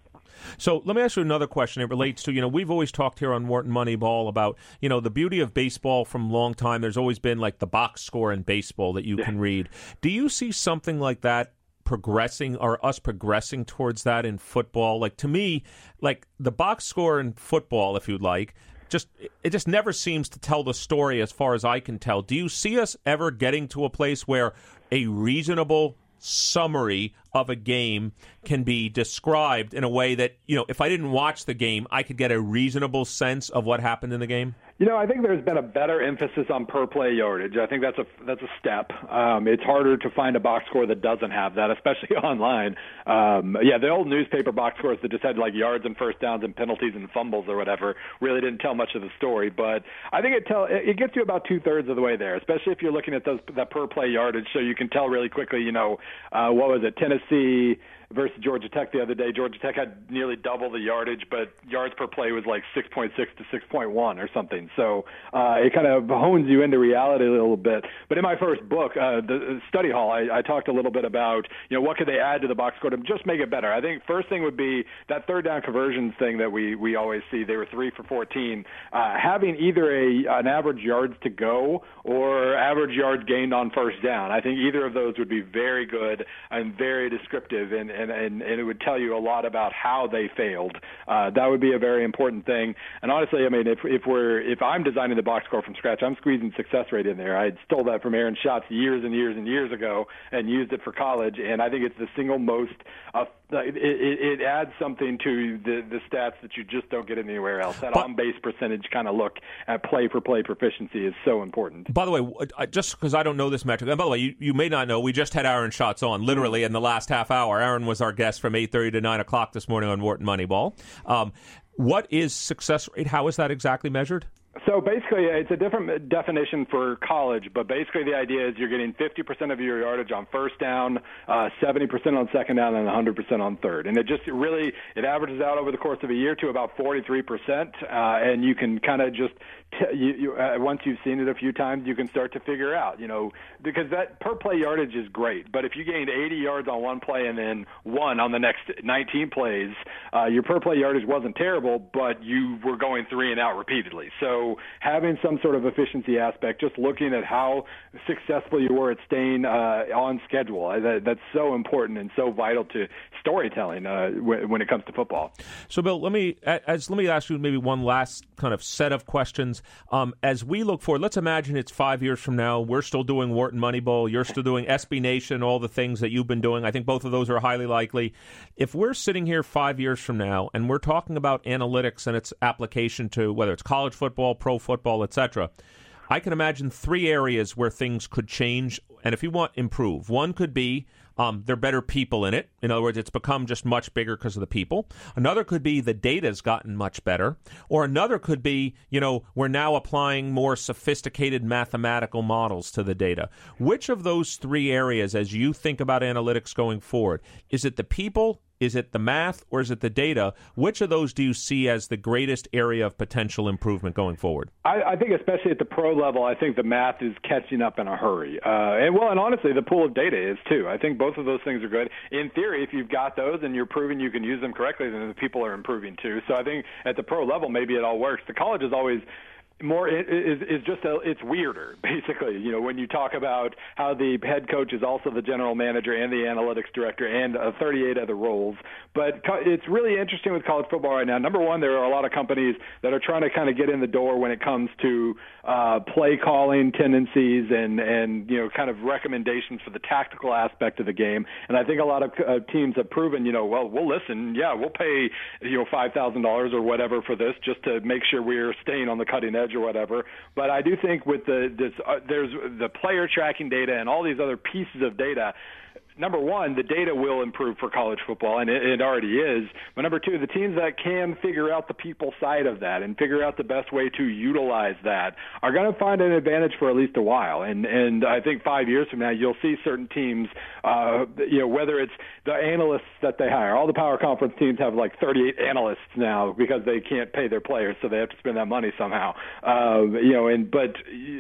So let me ask you another question. It relates to, you know, we've always talked here on Wharton Moneyball about, you know, the beauty of baseball from long time. There's always been like the box score in baseball that you can read. Do you see something like that progressing or us progressing towards that in football? Like to me, like the box score in football, if you'd like, just it just never seems to tell the story as far as I can tell. Do you see us ever getting to a place where a reasonable summary of a game can be described in a way that, you know, if I didn't watch the game, I could get a reasonable sense of what happened in the game? You know, I think there's been a better emphasis on per play yardage. I think that's a that's a step. Um, it's harder to find a box score that doesn't have that, especially online. Um, yeah, the old newspaper box scores that just had like yards and first downs and penalties and fumbles or whatever really didn't tell much of the story. But I think it tell it gets you about two thirds of the way there, especially if you're looking at those that per play yardage, so you can tell really quickly. You know, uh, what was it? Tennessee versus Georgia Tech the other day. Georgia Tech had nearly double the yardage, but yards per play was like 6.6 to 6.1 or something. So uh, it kind of hones you into reality a little bit. But in my first book, uh, the study hall, I, I talked a little bit about you know what could they add to the box score to just make it better. I think first thing would be that third down conversions thing that we we always see. They were three for 14. Uh, having either a an average yards to go or average yards gained on first down. I think either of those would be very good and very descriptive and and, and, and it would tell you a lot about how they failed. Uh, that would be a very important thing. And honestly, I mean, if if we're if I'm designing the box score from scratch, I'm squeezing success rate in there. I stole that from Aaron Schatz years and years and years ago and used it for college, and I think it's the single most uh, it, it, it adds something to the the stats that you just don't get anywhere else. That on base percentage kind of look at play for play proficiency is so important. By the way, just because I don't know this metric, and by the way, you, you may not know, we just had Aaron Schatz on literally in the last half hour. Aaron was our guest from eight thirty to nine o'clock this morning on Wharton Moneyball. Um, what is success rate? How is that exactly measured? So basically, it's a different definition for college, but basically the idea is you're getting 50% of your yardage on first down, uh, 70% on second down, and 100% on third. And it just really it averages out over the course of a year to about 43%, uh, and you can kind of just t- you, you, uh, once you've seen it a few times, you can start to figure out, you know, because that per play yardage is great. But if you gained 80 yards on one play and then one on the next 19 plays, uh, your per play yardage wasn't terrible, but you were going three and out repeatedly. So having some sort of efficiency aspect, just looking at how successful you were at staying uh, on schedule, uh, that, that's so important and so vital to storytelling uh, when it comes to football. So, Bill, let me as let me ask you maybe one last kind of set of questions um, as we look forward, let's imagine it's five years from now. We're still doing Wharton Moneyball. You're still doing SB Nation, all the things that you've been doing. I think both of those are highly likely. If we're sitting here five years from now and we're talking about analytics and its application to whether it's college football, pro football, etc., I can imagine three areas where things could change, and if you want, improve. One could be um, there are better people in it. In other words, it's become just much bigger because of the people. Another could be the data's gotten much better. Or another could be, you know, we're now applying more sophisticated mathematical models to the data. Which of those three areas, as you think about analytics going forward, is it the people, Is it the math or is it the data? Which of those do you see as the greatest area of potential improvement going forward? I, I think, especially at the pro level, I think the math is catching up in a hurry. Uh, and well, and honestly, the pool of data is too. I think both of those things are good. In theory, if you've got those and you're proving you can use them correctly, then the people are improving too. So I think at the pro level, maybe it all works. The college is always more is is just a, it's weirder basically. You know when you talk about how the head coach is also the general manager and the analytics director and uh, 38 other roles. But co- it's really interesting with college football right now. Number one there are a lot of companies that are trying to kind of get in the door when it comes to uh, play calling tendencies and and you know kind of recommendations for the tactical aspect of the game. And I think a lot of uh, teams have proven you know well we'll listen. Yeah we'll pay you know five thousand dollars or whatever for this just to make sure we're staying on the cutting edge or whatever. But I do think with the this, uh, there's the player tracking data and all these other pieces of data number one, the data will improve for college football, and it, it already is. But number two, the teams that can figure out the people side of that and figure out the best way to utilize that are going to find an advantage for at least a while. And and I think five years from now, you'll see certain teams, uh, you know, whether it's the analysts that they hire. All the power conference teams have like 38 analysts now because they can't pay their players, so they have to spend that money somehow. Uh, you know, and but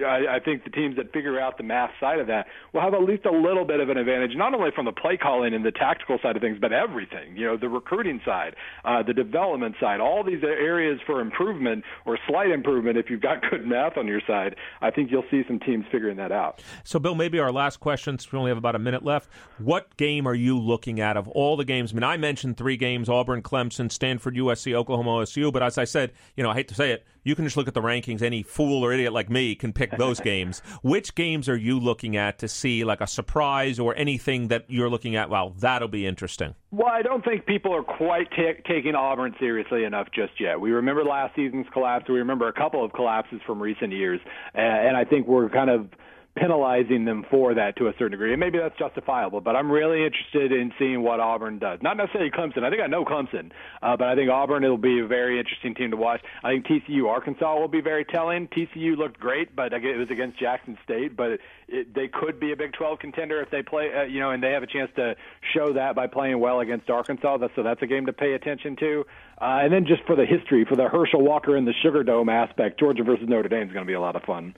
I, I think the teams that figure out the math side of that will have at least a little bit of an advantage, not only from the play calling and the tactical side of things, but everything. You know, the recruiting side, uh, the development side, all these areas for improvement or slight improvement. If you've got good math on your side, I think you'll see some teams figuring that out. So, Bill, maybe our last question. We only have about a minute left. What game are you looking at of all the games? I mean, I mentioned three games: Auburn, Clemson, Stanford, USC, Oklahoma, OSU. But as I said, you know, I hate to say it, you can just look at the rankings. Any fool or idiot like me can pick those games. Which games are you looking at to see like a surprise or anything that you're looking at? Well, that'll be interesting. Well, I don't think people are quite t- taking Auburn seriously enough just yet. We remember last season's collapse. We remember a couple of collapses from recent years, and I think we're kind of penalizing them for that to a certain degree. And maybe that's justifiable, but I'm really interested in seeing what Auburn does. Not necessarily Clemson. I think I know Clemson, uh, but I think Auburn it'll be a very interesting team to watch. I think TCU Arkansas will be very telling. TCU looked great, but it was against Jackson State, but it, it, they could be a Big 12 contender if they play, uh, you know, and they have a chance to show that by playing well against Arkansas. so that's a game to pay attention to. Uh, and then just for the history, for the Herschel Walker and the Sugar Dome aspect, Georgia versus Notre Dame is going to be a lot of fun.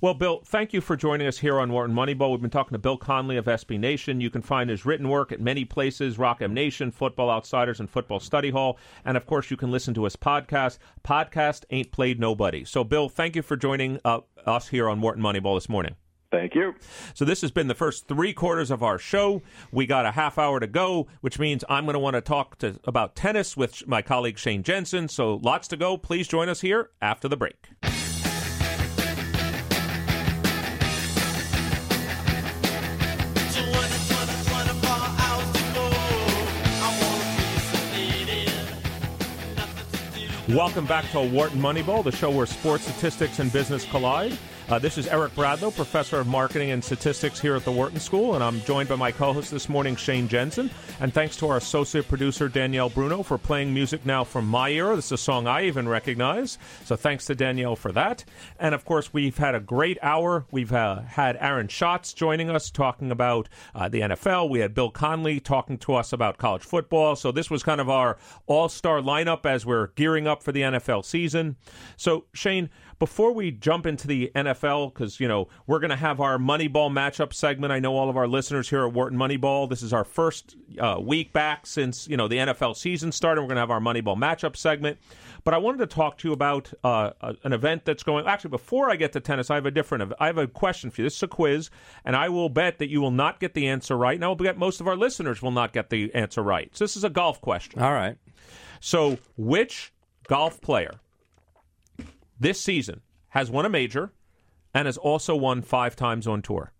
Well, Bill, thank you for joining us here on Wharton Moneyball. We've been talking to Bill Connelly of SB Nation. You can find his written work at many places Rock M Nation, Football Outsiders, and Football Study Hall. And of course, you can listen to his podcast, Podcast Ain't Played Nobody. So, Bill, thank you for joining uh, us here on Wharton Moneyball this morning. Thank you. So this has been the first three quarters of our show. We got a half hour to go, which means I'm going to want to talk to, about tennis with my colleague Shane Jensen. So lots to go. Please join us here after the break. Welcome back to Wharton Moneyball, the show where sports statistics and business collide. Uh, this is Eric Bradlow, professor of marketing and statistics here at the Wharton School, and I'm joined by my co-host this morning, Shane Jensen. And thanks to our associate producer Danielle Bruno for playing music now from my era. This is a song I even recognize, so thanks to Danielle for that. And of course, we've had a great hour. We've uh, had Aaron Schatz joining us talking about uh, the NFL. We had Bill Connelly talking to us about college football. So this was kind of our all-star lineup as we're gearing up for the NFL season. So Shane before we jump into the NFL, because, you know, we're going to have our Moneyball matchup segment. I know all of our listeners here at Wharton Moneyball, this is our first uh, week back since, you know, the NFL season started. We're going to have our Moneyball matchup segment. But I wanted to talk to you about uh, an event that's going. Actually, before I get to tennis, I have a different. I have a question for you. This is a quiz, and I will bet that you will not get the answer right, and I will bet most of our listeners will not get the answer right. So this is a golf question. All right. So, which golf player this season has won a major and has also won five times on tour.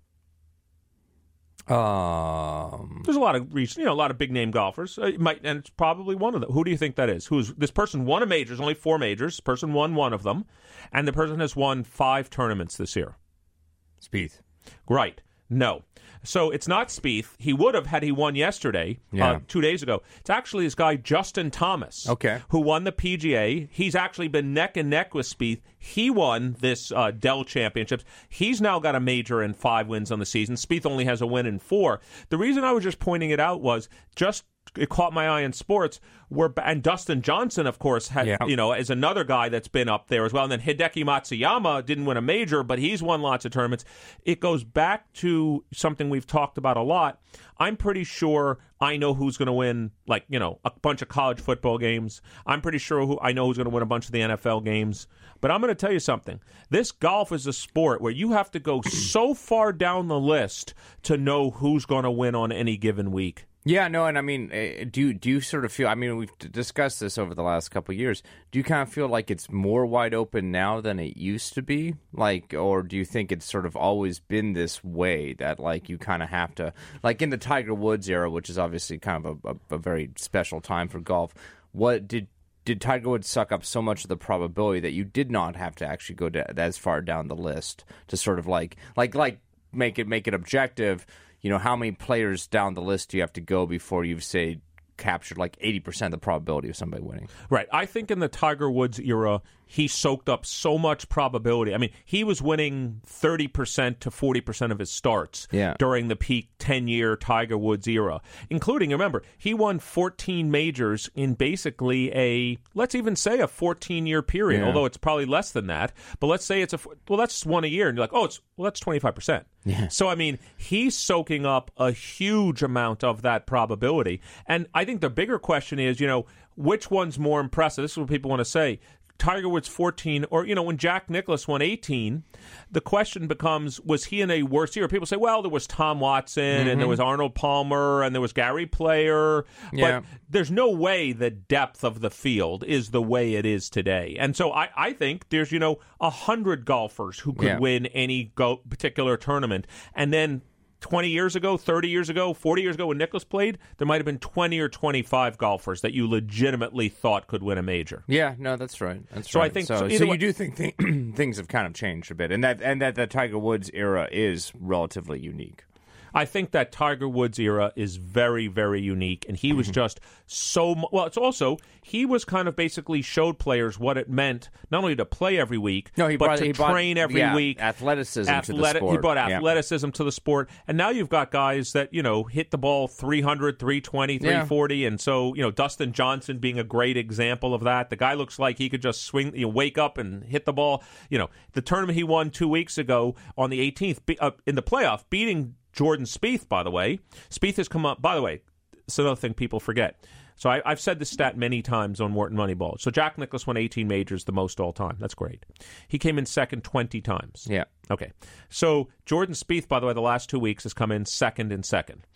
Um, There's a lot of you know a lot of big name golfers. Uh, might and it's probably one of them. Who do you think that is? Who's this person won a major? There's only four majors. This person won one of them, and the person has won five tournaments this year. Spieth. Right. No. So it's not Spieth. He would have had he won yesterday, uh, yeah. uh, two days ago. It's actually this guy Justin Thomas, okay, who won the PGA. He's actually been neck and neck with Spieth. He won this uh, Dell Championships. He's now got a major and five wins on the season. Spieth only has a win in four. The reason I was just pointing it out was just it caught my eye in sports were and Dustin Johnson, of course, had Yeah. you know is another guy that's been up there as well. And then Hideki Matsuyama didn't win a major, but he's won lots of tournaments. It goes back to something we've talked about a lot. I'm pretty sure I know who's going to win, like you know, a bunch of college football games. I'm pretty sure who I know who's going to win a bunch of the NFL games. But I'm going to tell you something. This golf is a sport where you have to go so far down the list to know who's going to win on any given week. Yeah, no, and I mean, eh, do you, do you sort of feel? I mean, we've discussed this over the last couple years. Do you kind of feel like it's more wide open now than it used to be? Like, or do you think it's sort of always been this way that like you kind of have to, like in the Tiger Woods era, which is obviously kind of a, a, a very special time for golf. What did did Tiger Woods suck up so much of the probability that you did not have to actually go to, as far down the list to sort of like like like make it make it objective? You know, how many players down the list do you have to go before you've say captured like eighty percent of the probability of somebody winning? Right. I think in the Tiger Woods era, he soaked up so much probability. I mean, he was winning 30% to 40% of his starts Yeah. during the peak 10 year Tiger Woods era, including, remember, he won 14 majors in basically a, let's even say a 14 year period, Yeah. although it's probably less than that. But let's say it's a, well, that's one a year. And you're like, oh, it's, well, that's 25%. Yeah. So, I mean, he's soaking up a huge amount of that probability. And I think the bigger question is, you know, which one's more impressive? This is what people want to say. Tiger Woods 14, or, you know, when Jack Nicklaus won 18, the question becomes was he in a worse year? People say, well, there was Tom Watson and there mm-hmm. was Arnold Palmer and there was Gary Player. Yeah. But there's no way the depth of the field is the way it is today. And so I, I think there's, you know, a hundred golfers who could Yeah. win any go- particular tournament. And then 20 years ago, 30 years ago, 40 years ago when Nicklaus played, there might have been 20 or 25 golfers that you legitimately thought could win a major. Yeah, no, that's right. That's So I think- so. so so you way- do think th- things have kind of changed a bit, and that and that the Tiger Woods era is relatively unique. I think that Tiger Woods era is very, very unique, and he Mm-hmm. was just so mu- well. It's also he was kind of basically showed players what it meant not only to play every week, No, he but brought to he brought, train every yeah, week. athleticism to the Athletic- sport. He brought Yeah. athleticism to the sport, and now you've got guys that you know hit the ball 300, 320, Yeah. 340, and so you know Dustin Johnson being a great example of that. The guy looks like he could just swing, you know, wake up and hit the ball. You know, the tournament he won two weeks ago on the 18th be, uh, in the playoff, beating Jordan Spieth. By the way, Spieth has come up. By the way, it's another thing people forget. So I, I've said this stat many times on Wharton Moneyball. So Jack Nicklaus won 18 majors, the most all time. That's great. He came in second 20 times. Yeah. Okay. So Jordan Spieth, by the way, the last two weeks has come in second and second.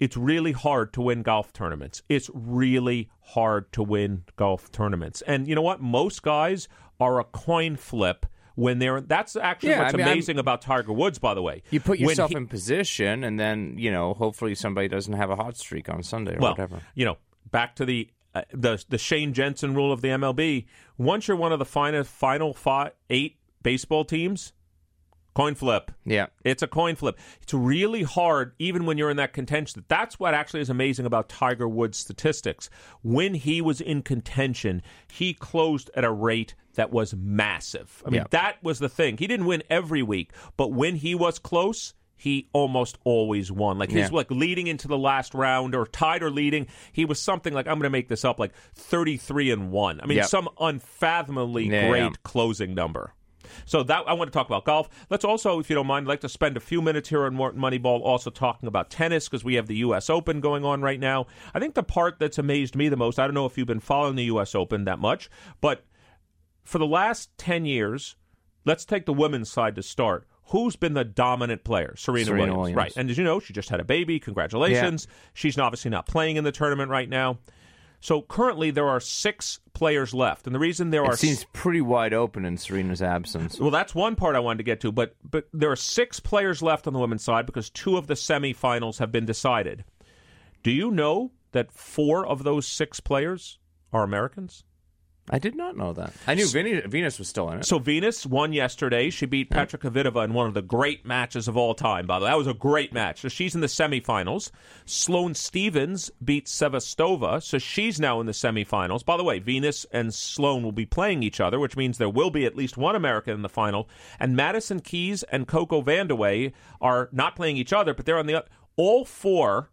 It's really hard to win golf tournaments. It's really hard to win golf tournaments. And you know what? Most guys are a coin flip when they're. That's actually Yeah, what's I mean, I'm- amazing about Tiger Woods, by the way. You put yourself he- in position, and then you know, hopefully, somebody doesn't have a hot streak on Sunday or well, whatever. you know, back to the uh, the the Shane Jensen rule of the MLB. Once you're one of the final final five, eight baseball teams, coin flip. Yeah, It's a coin flip. It's really hard, even when you're in that contention. That's what actually is amazing about Tiger Woods' statistics. When he was in contention, he closed at a rate that was massive. I mean, Yeah. that was the thing. He didn't win every week, but when he was close, he almost always won. Like he's Yeah. like leading into the last round or tied or leading. He was something like I'm going to make this up, like 33 and one. I mean, Yep. some unfathomably Yeah. great closing number. So that I want to talk about golf. Let's also, if you don't mind, I'd like to spend a few minutes here on Wharton Moneyball also talking about tennis because we have the U.S. Open going on right now. I think the part that's amazed me the most, I don't know if you've been following the U.S. Open that much, but for the last 10 years, let's take the women's side to start. Who's been the dominant player? Serena, Serena Williams. Williams. Right. And as you know, she just had a baby. Congratulations. She's obviously not playing in the tournament right now. So currently there are six players left. And the reason there are it seems pretty wide open in Serena's absence. well, that's one part I wanted to get to, but but there are six players left on the women's side because two of the semifinals have been decided. Do you know that four of those six players are Americans? I did not know that. I knew Venus, Venus was still in it. So Venus won yesterday. She beat Petra Kvitova in one of the great matches of all time. By the way, that was a great match. So she's in the semifinals. Sloane Stevens beat Sevastova, so she's now in the semifinals. By the way, Venus and Sloane will be playing each other, which means there will be at least one American in the final. And Madison Keys and Coco Vandeweghe are not playing each other, but they're on the all four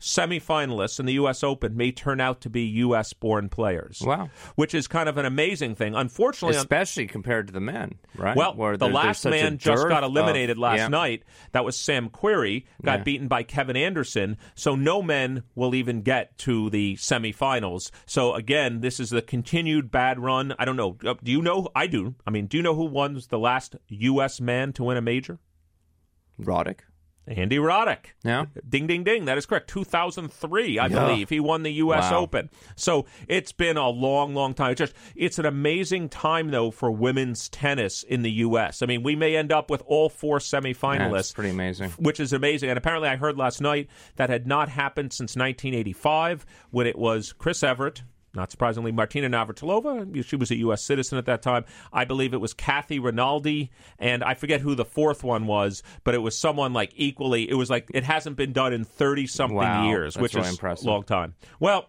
semifinalists in the U.S. Open may turn out to be U.S. born players. Wow. Which is kind of an amazing thing. Unfortunately, especially compared to the men, right? well, Where the last there's such a man just got eliminated of- last yeah. night. That was Sam Querrey, got Yeah. beaten by Kevin Anderson. So no men will even get to the semifinals. So again, this is the continued bad run. I don't know. Uh, Do you know? I do. I mean, do you know who won the last U.S. man to win a major? Roddick. Andy Roddick. Yeah. Ding, ding, ding. That is correct. 2003, I Yeah. believe. He won the U.S. Wow. Open. So it's been a long, long time. It's just, it's an amazing time, though, for women's tennis in the U.S. I mean, we may end up with all four semifinalists. That's pretty amazing. Which is amazing. And apparently, I heard last night that had not happened since 1985 when it was Chris Evert. Not surprisingly, Martina Navratilova. She was a U.S. citizen at that time. I believe it was Kathy Rinaldi, and I forget who the fourth one was, but it was someone like equally. It was like it hasn't been done in thirty something Wow, years, which really is impressive. a long time. Well,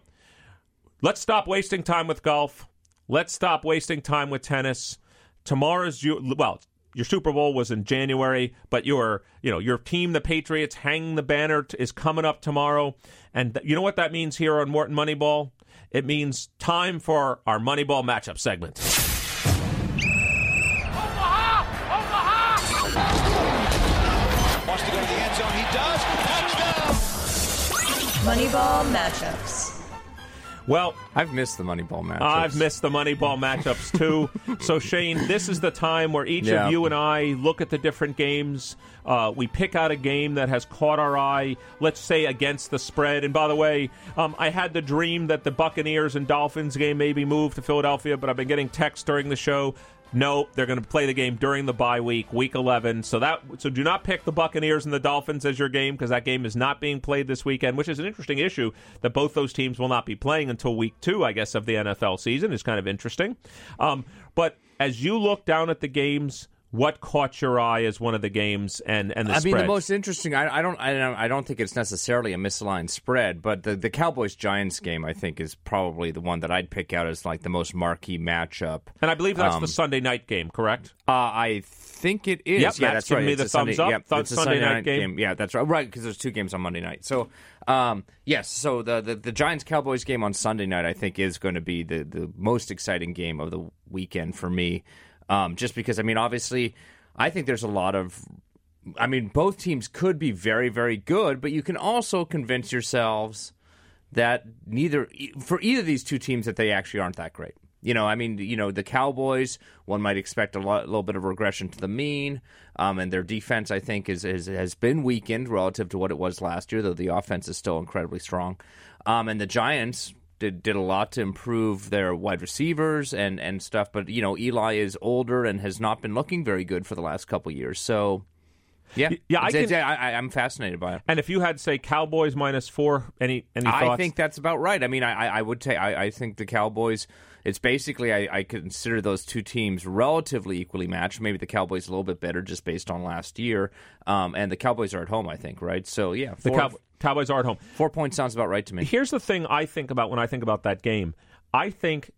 let's stop wasting time with golf. Let's stop wasting time with tennis. Tomorrow's well, your Super Bowl was in January, but your you know your team, the Patriots, hanging the banner t- is coming up tomorrow, and th- you know what that means here on Wharton Moneyball. It means time for our Moneyball matchup segment. Wants to go to the end zone. He does. Touchdown. Moneyball matchups. Well, I've missed the Moneyball match. I've missed the Moneyball matchups too. so, Shane, this is the time where each Yeah. of you and I look at the different games. Uh, we pick out a game that has caught our eye, let's say against the spread. And by the way, um, I had the dream that the Buccaneers and Dolphins game may be moved to Philadelphia, but I've been getting texts during the show. No, they're going to play the game during the bye week, week 11. So that so do not pick the Buccaneers and the Dolphins as your game because that game is not being played this weekend, which is an interesting issue that both those teams will not be playing until week 2, I guess, of the NFL season is kind of interesting. Um, but as you look down at the games, what caught your eye as one of the games and and the I mean, the most interesting. I, I don't. I don't. I don't think it's necessarily a misaligned spread, but the the Cowboys Giants game, I think, is probably the one that I'd pick out as like the most marquee matchup. and I believe that's um, the Sunday night game, correct? Uh, I think it is. Yep, yeah, that's right. me It's the a Sunday, thumbs up. Yep, Th- it's a Sunday Sunday night game. Yeah, that's right. Right, because there's two games on Monday night. So, um, yes. So the, the the Giants Cowboys game on Sunday night, I think, is going to be the the most exciting game of the weekend for me. Um, just because, I mean, obviously, I think there's a lot of. I mean, both teams could be very, very good, but you can also convince yourselves that neither for either of these two teams that they actually aren't that great. You know, I mean, you know, the Cowboys, one might expect a lot, little bit of regression to the mean, um, and their defense, I think, is, is has been weakened relative to what it was last year, though the offense is still incredibly strong. Um, and the Giants did did a lot to improve their wide receivers and and stuff, but you know, Eli is older and has not been looking very good for the last couple years. So, yeah, yeah, I can- I, I'm fascinated by it. And if you had say Cowboys minus four, any any I think that's about right. I mean, I, I- would say I, I think the Cowboys. It's basically I, I consider those two teams relatively equally matched. Maybe the Cowboys a little bit better just based on last year. Um, and the Cowboys are at home, I think, right? So yeah, the Cow- Cowboys are at home. four points sounds about right to me. Here's the thing I think about when I think about that game. I think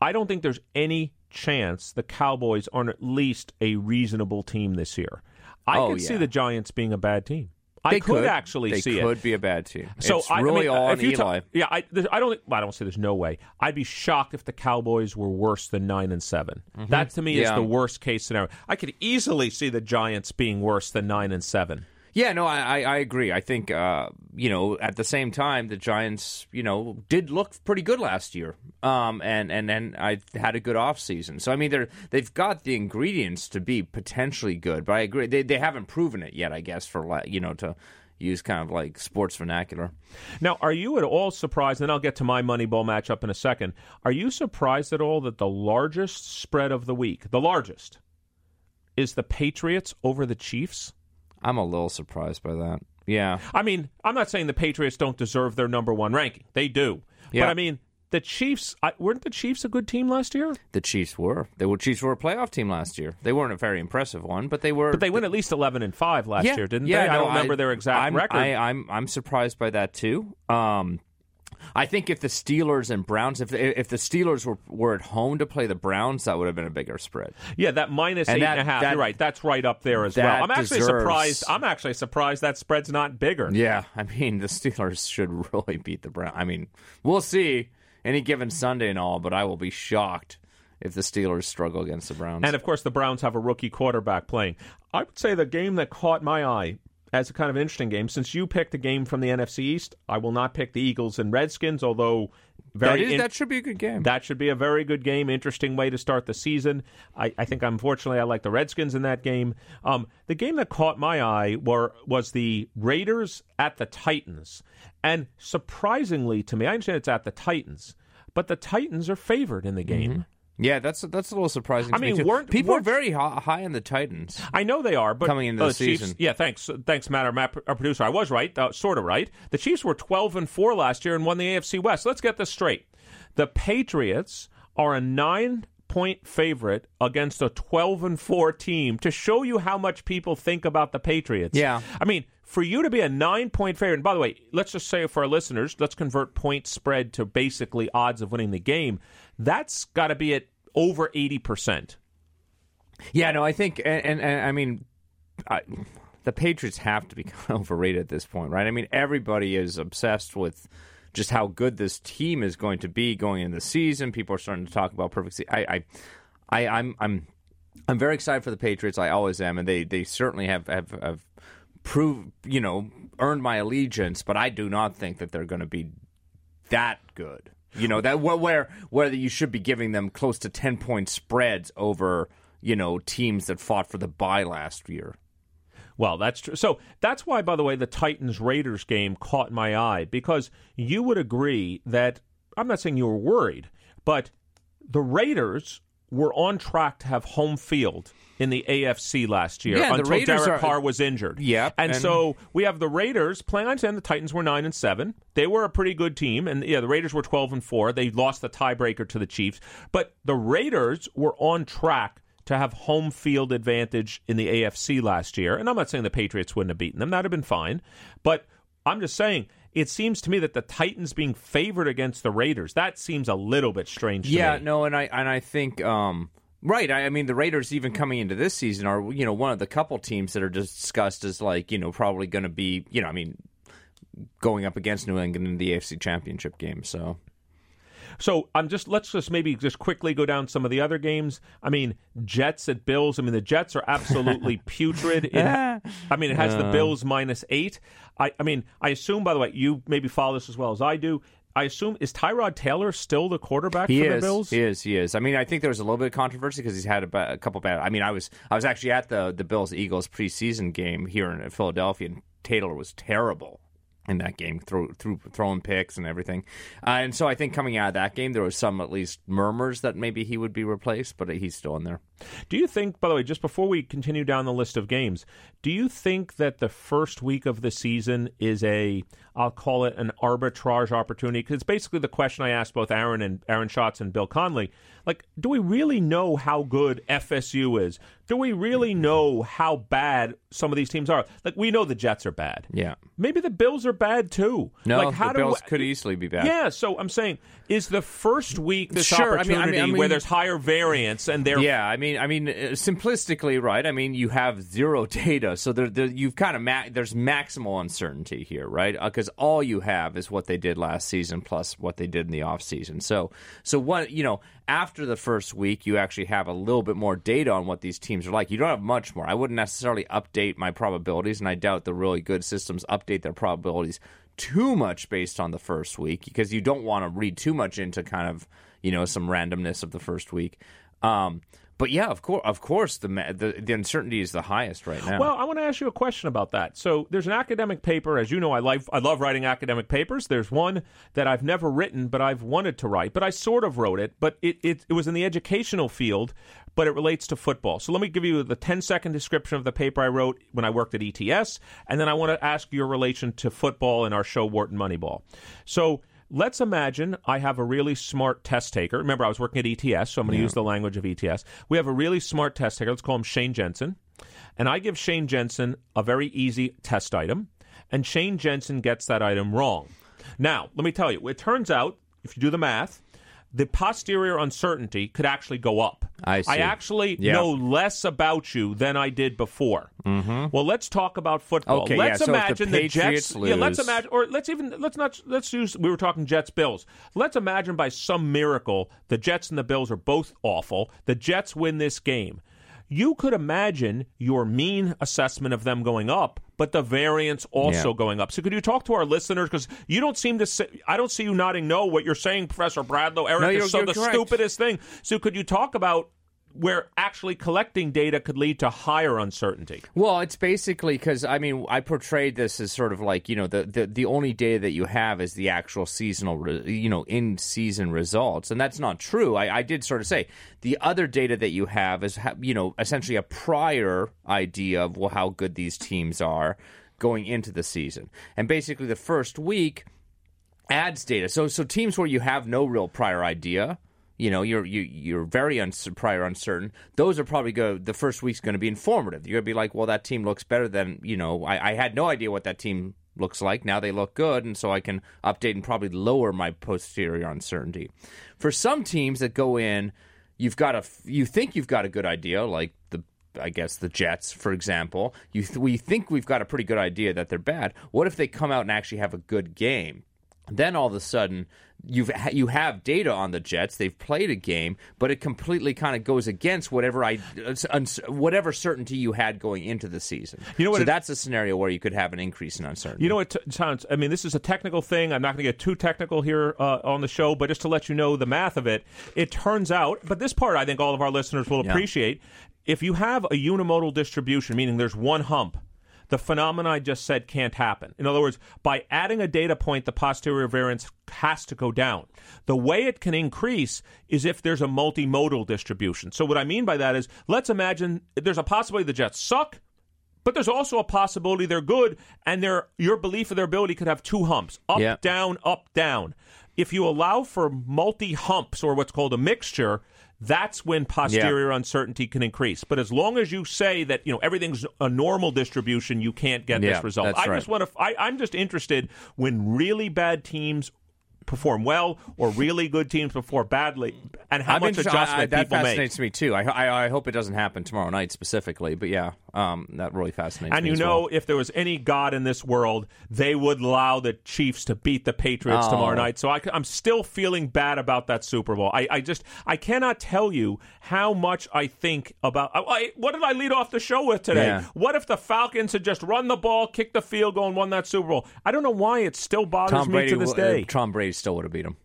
I don't think there's any chance the Cowboys aren't at least a reasonable team this year. I Oh, could see the Giants being a bad team. I They could, actually they see could it. be a bad team. So it's I, I really mean, all if on you Eli. ta- yeah, I, I don't. Well, I don't say there's no way. I'd be shocked if the Cowboys were worse than nine and 7 That to me is Mm-hmm. The worst case scenario. I could easily see the Giants being worse than nine and seven. Yeah, no, I, I, agree. I think uh, you know at the same time the Giants, you know, did look pretty good last year, um, and and and I had a good off season. So I mean, they're they've got the ingredients to be potentially good, but I agree they they haven't proven it yet. I guess for you know to use kind of like sports vernacular. Now, are you at all surprised? And I'll get to my Moneyball matchup in a second. Are you surprised at all that the largest spread of the week, the largest, is the Patriots over the Chiefs? I'm a little surprised by that. Yeah, I mean, I'm not saying the Patriots don't deserve their number one ranking. They do. Yeah. But I mean, the Chiefs, I, weren't the Chiefs a good team last year? the Chiefs were they were Chiefs were a playoff team last year. They weren't a very impressive one, but they were. But they went at least 11 and 5 last yeah, year, didn't yeah, they? I don't remember their exact I'm, record. I, I'm I'm surprised by that too. Um, I think if the Steelers and Browns, if if the Steelers were were at home to play the Browns, that would have been a bigger spread. Yeah, that minus And eight that- and a half. that- You're right. That's right up there as well. I'm actually deserves- surprised. I'm actually surprised that spread's not bigger. Yeah, I mean the Steelers should really beat the Browns. I mean, we'll see any given Sunday and all, but I will be shocked if the Steelers struggle against the Browns. And of course, the Browns have a rookie quarterback playing. I would say the game that caught my eye as a kind of interesting game, since you picked a game from the NFC East, I will not pick the Eagles and Redskins, although that, very is, in- that should be a good game. that should be a very good game. Interesting way to start the season. I, I think, unfortunately, I like the Redskins in that game. Um, the game that caught my eye were was the Raiders at the Titans, and surprisingly to me, I understand it's at the Titans, but the Titans are favored in the game. Yeah, that's that's a little surprising. I to me, mean, too. weren't- people weren't- are very hi- high on the Titans? I know they are, but Coming into oh, the Chiefs- season. yeah. Thanks, thanks, Matt, our, our producer. I was right, uh, sort of right. The Chiefs were twelve and four last year and won the AFC West. Let's get this straight. The Patriots are a nine point favorite against a 12 and 4 team to show you how much people think about the Patriots. Yeah. I mean, for you to be a 9 point favorite, and by the way, let's just say for our listeners, let's convert point spread to basically odds of winning the game. That's got to be at over 80%. Yeah, no, I think, and, and, and I mean, I, the Patriots have to be kind of overrated at this point, right? I mean, everybody is obsessed with just how good this team is going to be going into the season. People are starting to talk about perfect. Se- I, I, I, I'm, I'm, I'm very excited for the Patriots. I always am, and they, they certainly have have, have proved, you know, earned my allegiance. But I do not think that they're going to be that good. You know that where where you should be giving them close to ten point spreads over you know teams that fought for the bye last year. Well, that's true. So that's why, by the way, the Titans Raiders game caught my eye because you would agree that I'm not saying you were worried, but the Raiders were on track to have home field in the AFC last year Yeah, the until Raiders Derek are- Carr was injured. Yep, and, and- so we have the Raiders playing. I understand the Titans were nine and seven. They were a pretty good team, and yeah, the Raiders were twelve and four. They lost the tiebreaker to the Chiefs, but the Raiders were on track to have home field advantage in the AFC last year. And I'm not saying the Patriots wouldn't have beaten them; that'd have been fine. But I'm just saying. It seems to me that the Titans being favored against the Raiders, that seems a little bit strange to Yeah, me. no, and I and I think um, right. I, I mean, the Raiders even coming into this season are you know one of the couple teams that are discussed as like you know probably going to be you know I mean going up against New England in the AFC Championship game. So So I'm just let's just maybe just quickly go down some of the other games. I mean, Jets at Bills. I mean, the Jets are absolutely putrid. It, I mean, it has the Bills minus eight. I, I mean, I assume by the way, you maybe follow this as well as I do. I assume is Tyrod Taylor still the quarterback he for is, the Bills? he is, he is. I mean, I think there was a little bit of controversy because he's had a, ba- a couple bad. I mean, I was I was actually at the the Bills Eagles preseason game here in Philadelphia, and Taylor was terrible in that game, throw, through throwing picks and everything. Uh, and so I think coming out of that game, there was some at least murmurs that maybe he would be replaced, but he's still in there. Do you think, by the way, just before we continue down the list of games, do you think that the first week of the season is a, I'll call it an arbitrage opportunity? Because it's basically the question I asked both Aaron and Aaron Schatz and Bill Connelly. Like, do we really know how good FSU is? Do we really know how bad some of these teams are? Like, we know the Jets are bad. Yeah. Maybe the Bills are bad too. No, like, how the do Bills we- could easily be bad. Yeah, so I'm saying, is the first week this Sure, I mean- I mean- opportunity I mean- where there's higher variance and they're Yeah, I mean, I mean, uh, simplistically, right? I mean, you have zero data, so there, there you've kind of ma- there's maximal uncertainty here, right? Because all you have is what they did last season plus what they did in the off season. So, so what you know after the first week, you actually have a little bit more data on what these teams are like. You don't have much more. I wouldn't necessarily update my probabilities, and I doubt the really good systems update their probabilities too much based on the first week because you don't want to read too much into kind of you know some randomness of the first week. Um, but yeah, of course, of course, the, the the uncertainty is the highest right now. Well, I want to ask you a question about that. So, there's an academic paper, as you know, I like I love writing academic papers. There's one that I've never written, but I've wanted to write, but I sort of wrote it, but it it, it was in the educational field, but it relates to football. So, let me give you the 10 second description of the paper I wrote when I worked at ETS, and then I want to ask your relation to football in our show Wharton Moneyball. So. Let's imagine I have a really smart test taker. Remember, I was working at ETS, so I'm going to use the language of ETS. We have a really smart test taker. Let's call him Shane Jensen. And I give Shane Jensen a very easy test item, and Shane Jensen gets that item wrong. Now, let me tell you, it turns out, if you do the math, the posterior uncertainty could actually go up. I see. I actually Yeah. know less about you than I did before. Mm-hmm. Well, let's talk about football. Okay, let's so the imagine the, Patriots Jets. Yeah, let's imagine, or let's even let's not let's use. We were talking Jets Bills. Let's imagine by some miracle the Jets and the Bills are both awful. The Jets win this game. You could imagine your mean assessment of them going up, but the variance also Yeah. going up. So, could you talk to our listeners? Because you don't seem to say, I don't see you nodding no. What you're saying, Professor Bradlow, Eric, No, is so the correct. stupidest thing. So, could you talk about where actually collecting data could lead to higher uncertainty? Well, it's basically because I mean I portrayed this as sort of like you know the, the the only data that you have is the actual seasonal re, you know in season results, and that's not true. I, I did sort of say the other data that you have is you know essentially a prior idea of well, how good these teams are going into the season, and basically the first week adds data. So so teams where you have no real prior idea, you know, you're you, you're very prior uncertain. Those are probably go. The first week's going to be informative. You're going to be like, well, that team looks better than you know. I, I had no idea what that team looks like. Now they look good, and so I can update and probably lower my posterior uncertainty. For some teams that go in, you've got a you think you've got a good idea, like the I guess the Jets, for example, you th- we think we've got a pretty good idea that they're bad. What if they come out and actually have a good game? Then all of a sudden, you've ha- you have data on the Jets. They've played a game, but it completely kind of goes against whatever I whatever certainty you had going into the season. You know what So it- that's a scenario where you could have an increase in uncertainty. You know what t- sounds? I mean, this is a technical thing. I'm not going to get too technical here uh, on the show, but just to let you know the math of it, it turns out. But this part, I think all of our listeners will Yeah. appreciate. If you have a unimodal distribution, meaning there's one hump, the phenomena I just said can't happen. In other words, by adding a data point, the posterior variance has to go down. The way it can increase is if there's a multimodal distribution. So what I mean by that is, let's imagine there's a possibility the Jets suck. But there's also a possibility they're good, and their your belief of their ability could have two humps: up, Yeah. down, up, down. If you allow for multi humps or what's called a mixture, that's when posterior uncertainty can increase. But as long as you say that you know everything's a normal distribution, you can't get Yeah, this result. I right. just want to. I'm just interested when really bad teams perform well or really good teams perform badly, and how I'm much adjustment I- I- that people make. fascinates me too. I, I, I hope it doesn't happen tomorrow night specifically, but yeah, um, that really fascinates And me. And you know, well. if there was any God in this world, they would allow the Chiefs to beat the Patriots Oh. tomorrow night. So I, am still feeling bad about that Super Bowl. I, I just I cannot tell you how much I think about. I, what did I lead off the show with today? Yeah. What if the Falcons had just run the ball, kicked the field goal, and won that Super Bowl? I don't know why it still bothers Tom me Brady, to this uh, day. Tom Brady still would have beat him.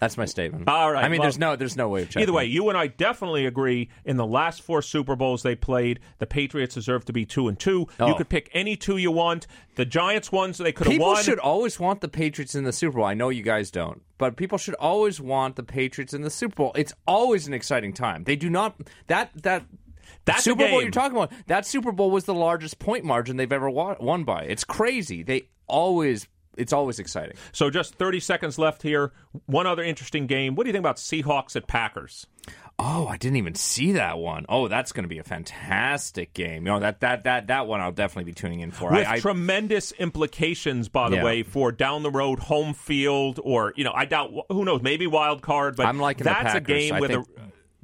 That's my statement. All right, I mean, well- there's no, there's no way of checking. Either way, you and I definitely agree. In the last four Super Bowls they played, the Patriots deserve to be two and two. You Oh. could pick any two you want. The Giants ones they could have won. People should always want the Patriots in the Super Bowl. I know you guys don't, but people should always want the Patriots in the Super Bowl. It's always an exciting time. They do not that that. that Super Bowl you're talking about. That Super Bowl was the largest point margin they've ever won by. It's crazy. They always, it's always exciting. So just 30 seconds left here. One other interesting game. What do you think about Seahawks at Packers? Oh, I didn't even see that one. Oh, that's going to be a fantastic game. You know that that that that one I'll definitely be tuning in for. With I, I, tremendous implications, by the Yeah. way, for down the road home field, or you know, I doubt who knows, maybe wild card. But I'm liking that's a game I with think, a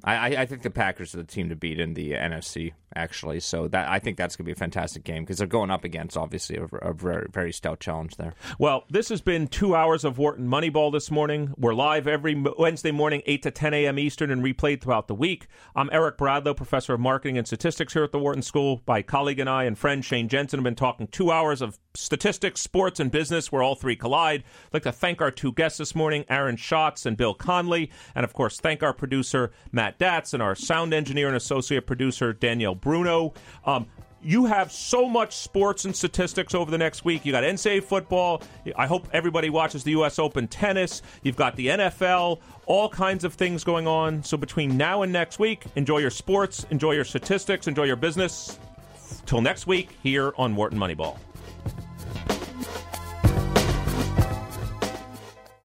I, I- I think the Packers are the team to beat in the NFC, actually. So that I think that's going to be a fantastic game because they're going up against obviously a, a very, very stout challenge there. Well, this has been two hours of Wharton Moneyball this morning. We're live every Wednesday morning, 8 to 10 a.m. Eastern, and replayed throughout the week. I'm Eric Bradlow, professor of marketing and statistics here at the Wharton School. My colleague and I and friend Shane Jensen have been talking two hours of statistics, sports, and business where all three collide. I'd like to thank our two guests this morning, Aaron Schatz and Bill Connelly, and of course, thank our producer, Matt Datz, and our sound engineer and associate producer, Danielle Bruno. Um, you have so much sports and statistics over the next week. You got NCAA football. I hope everybody watches the U.S. Open tennis. You've got the NFL, all kinds of things going on. So between now and next week, enjoy your sports, enjoy your statistics, enjoy your business. Till next week, here on Wharton Moneyball.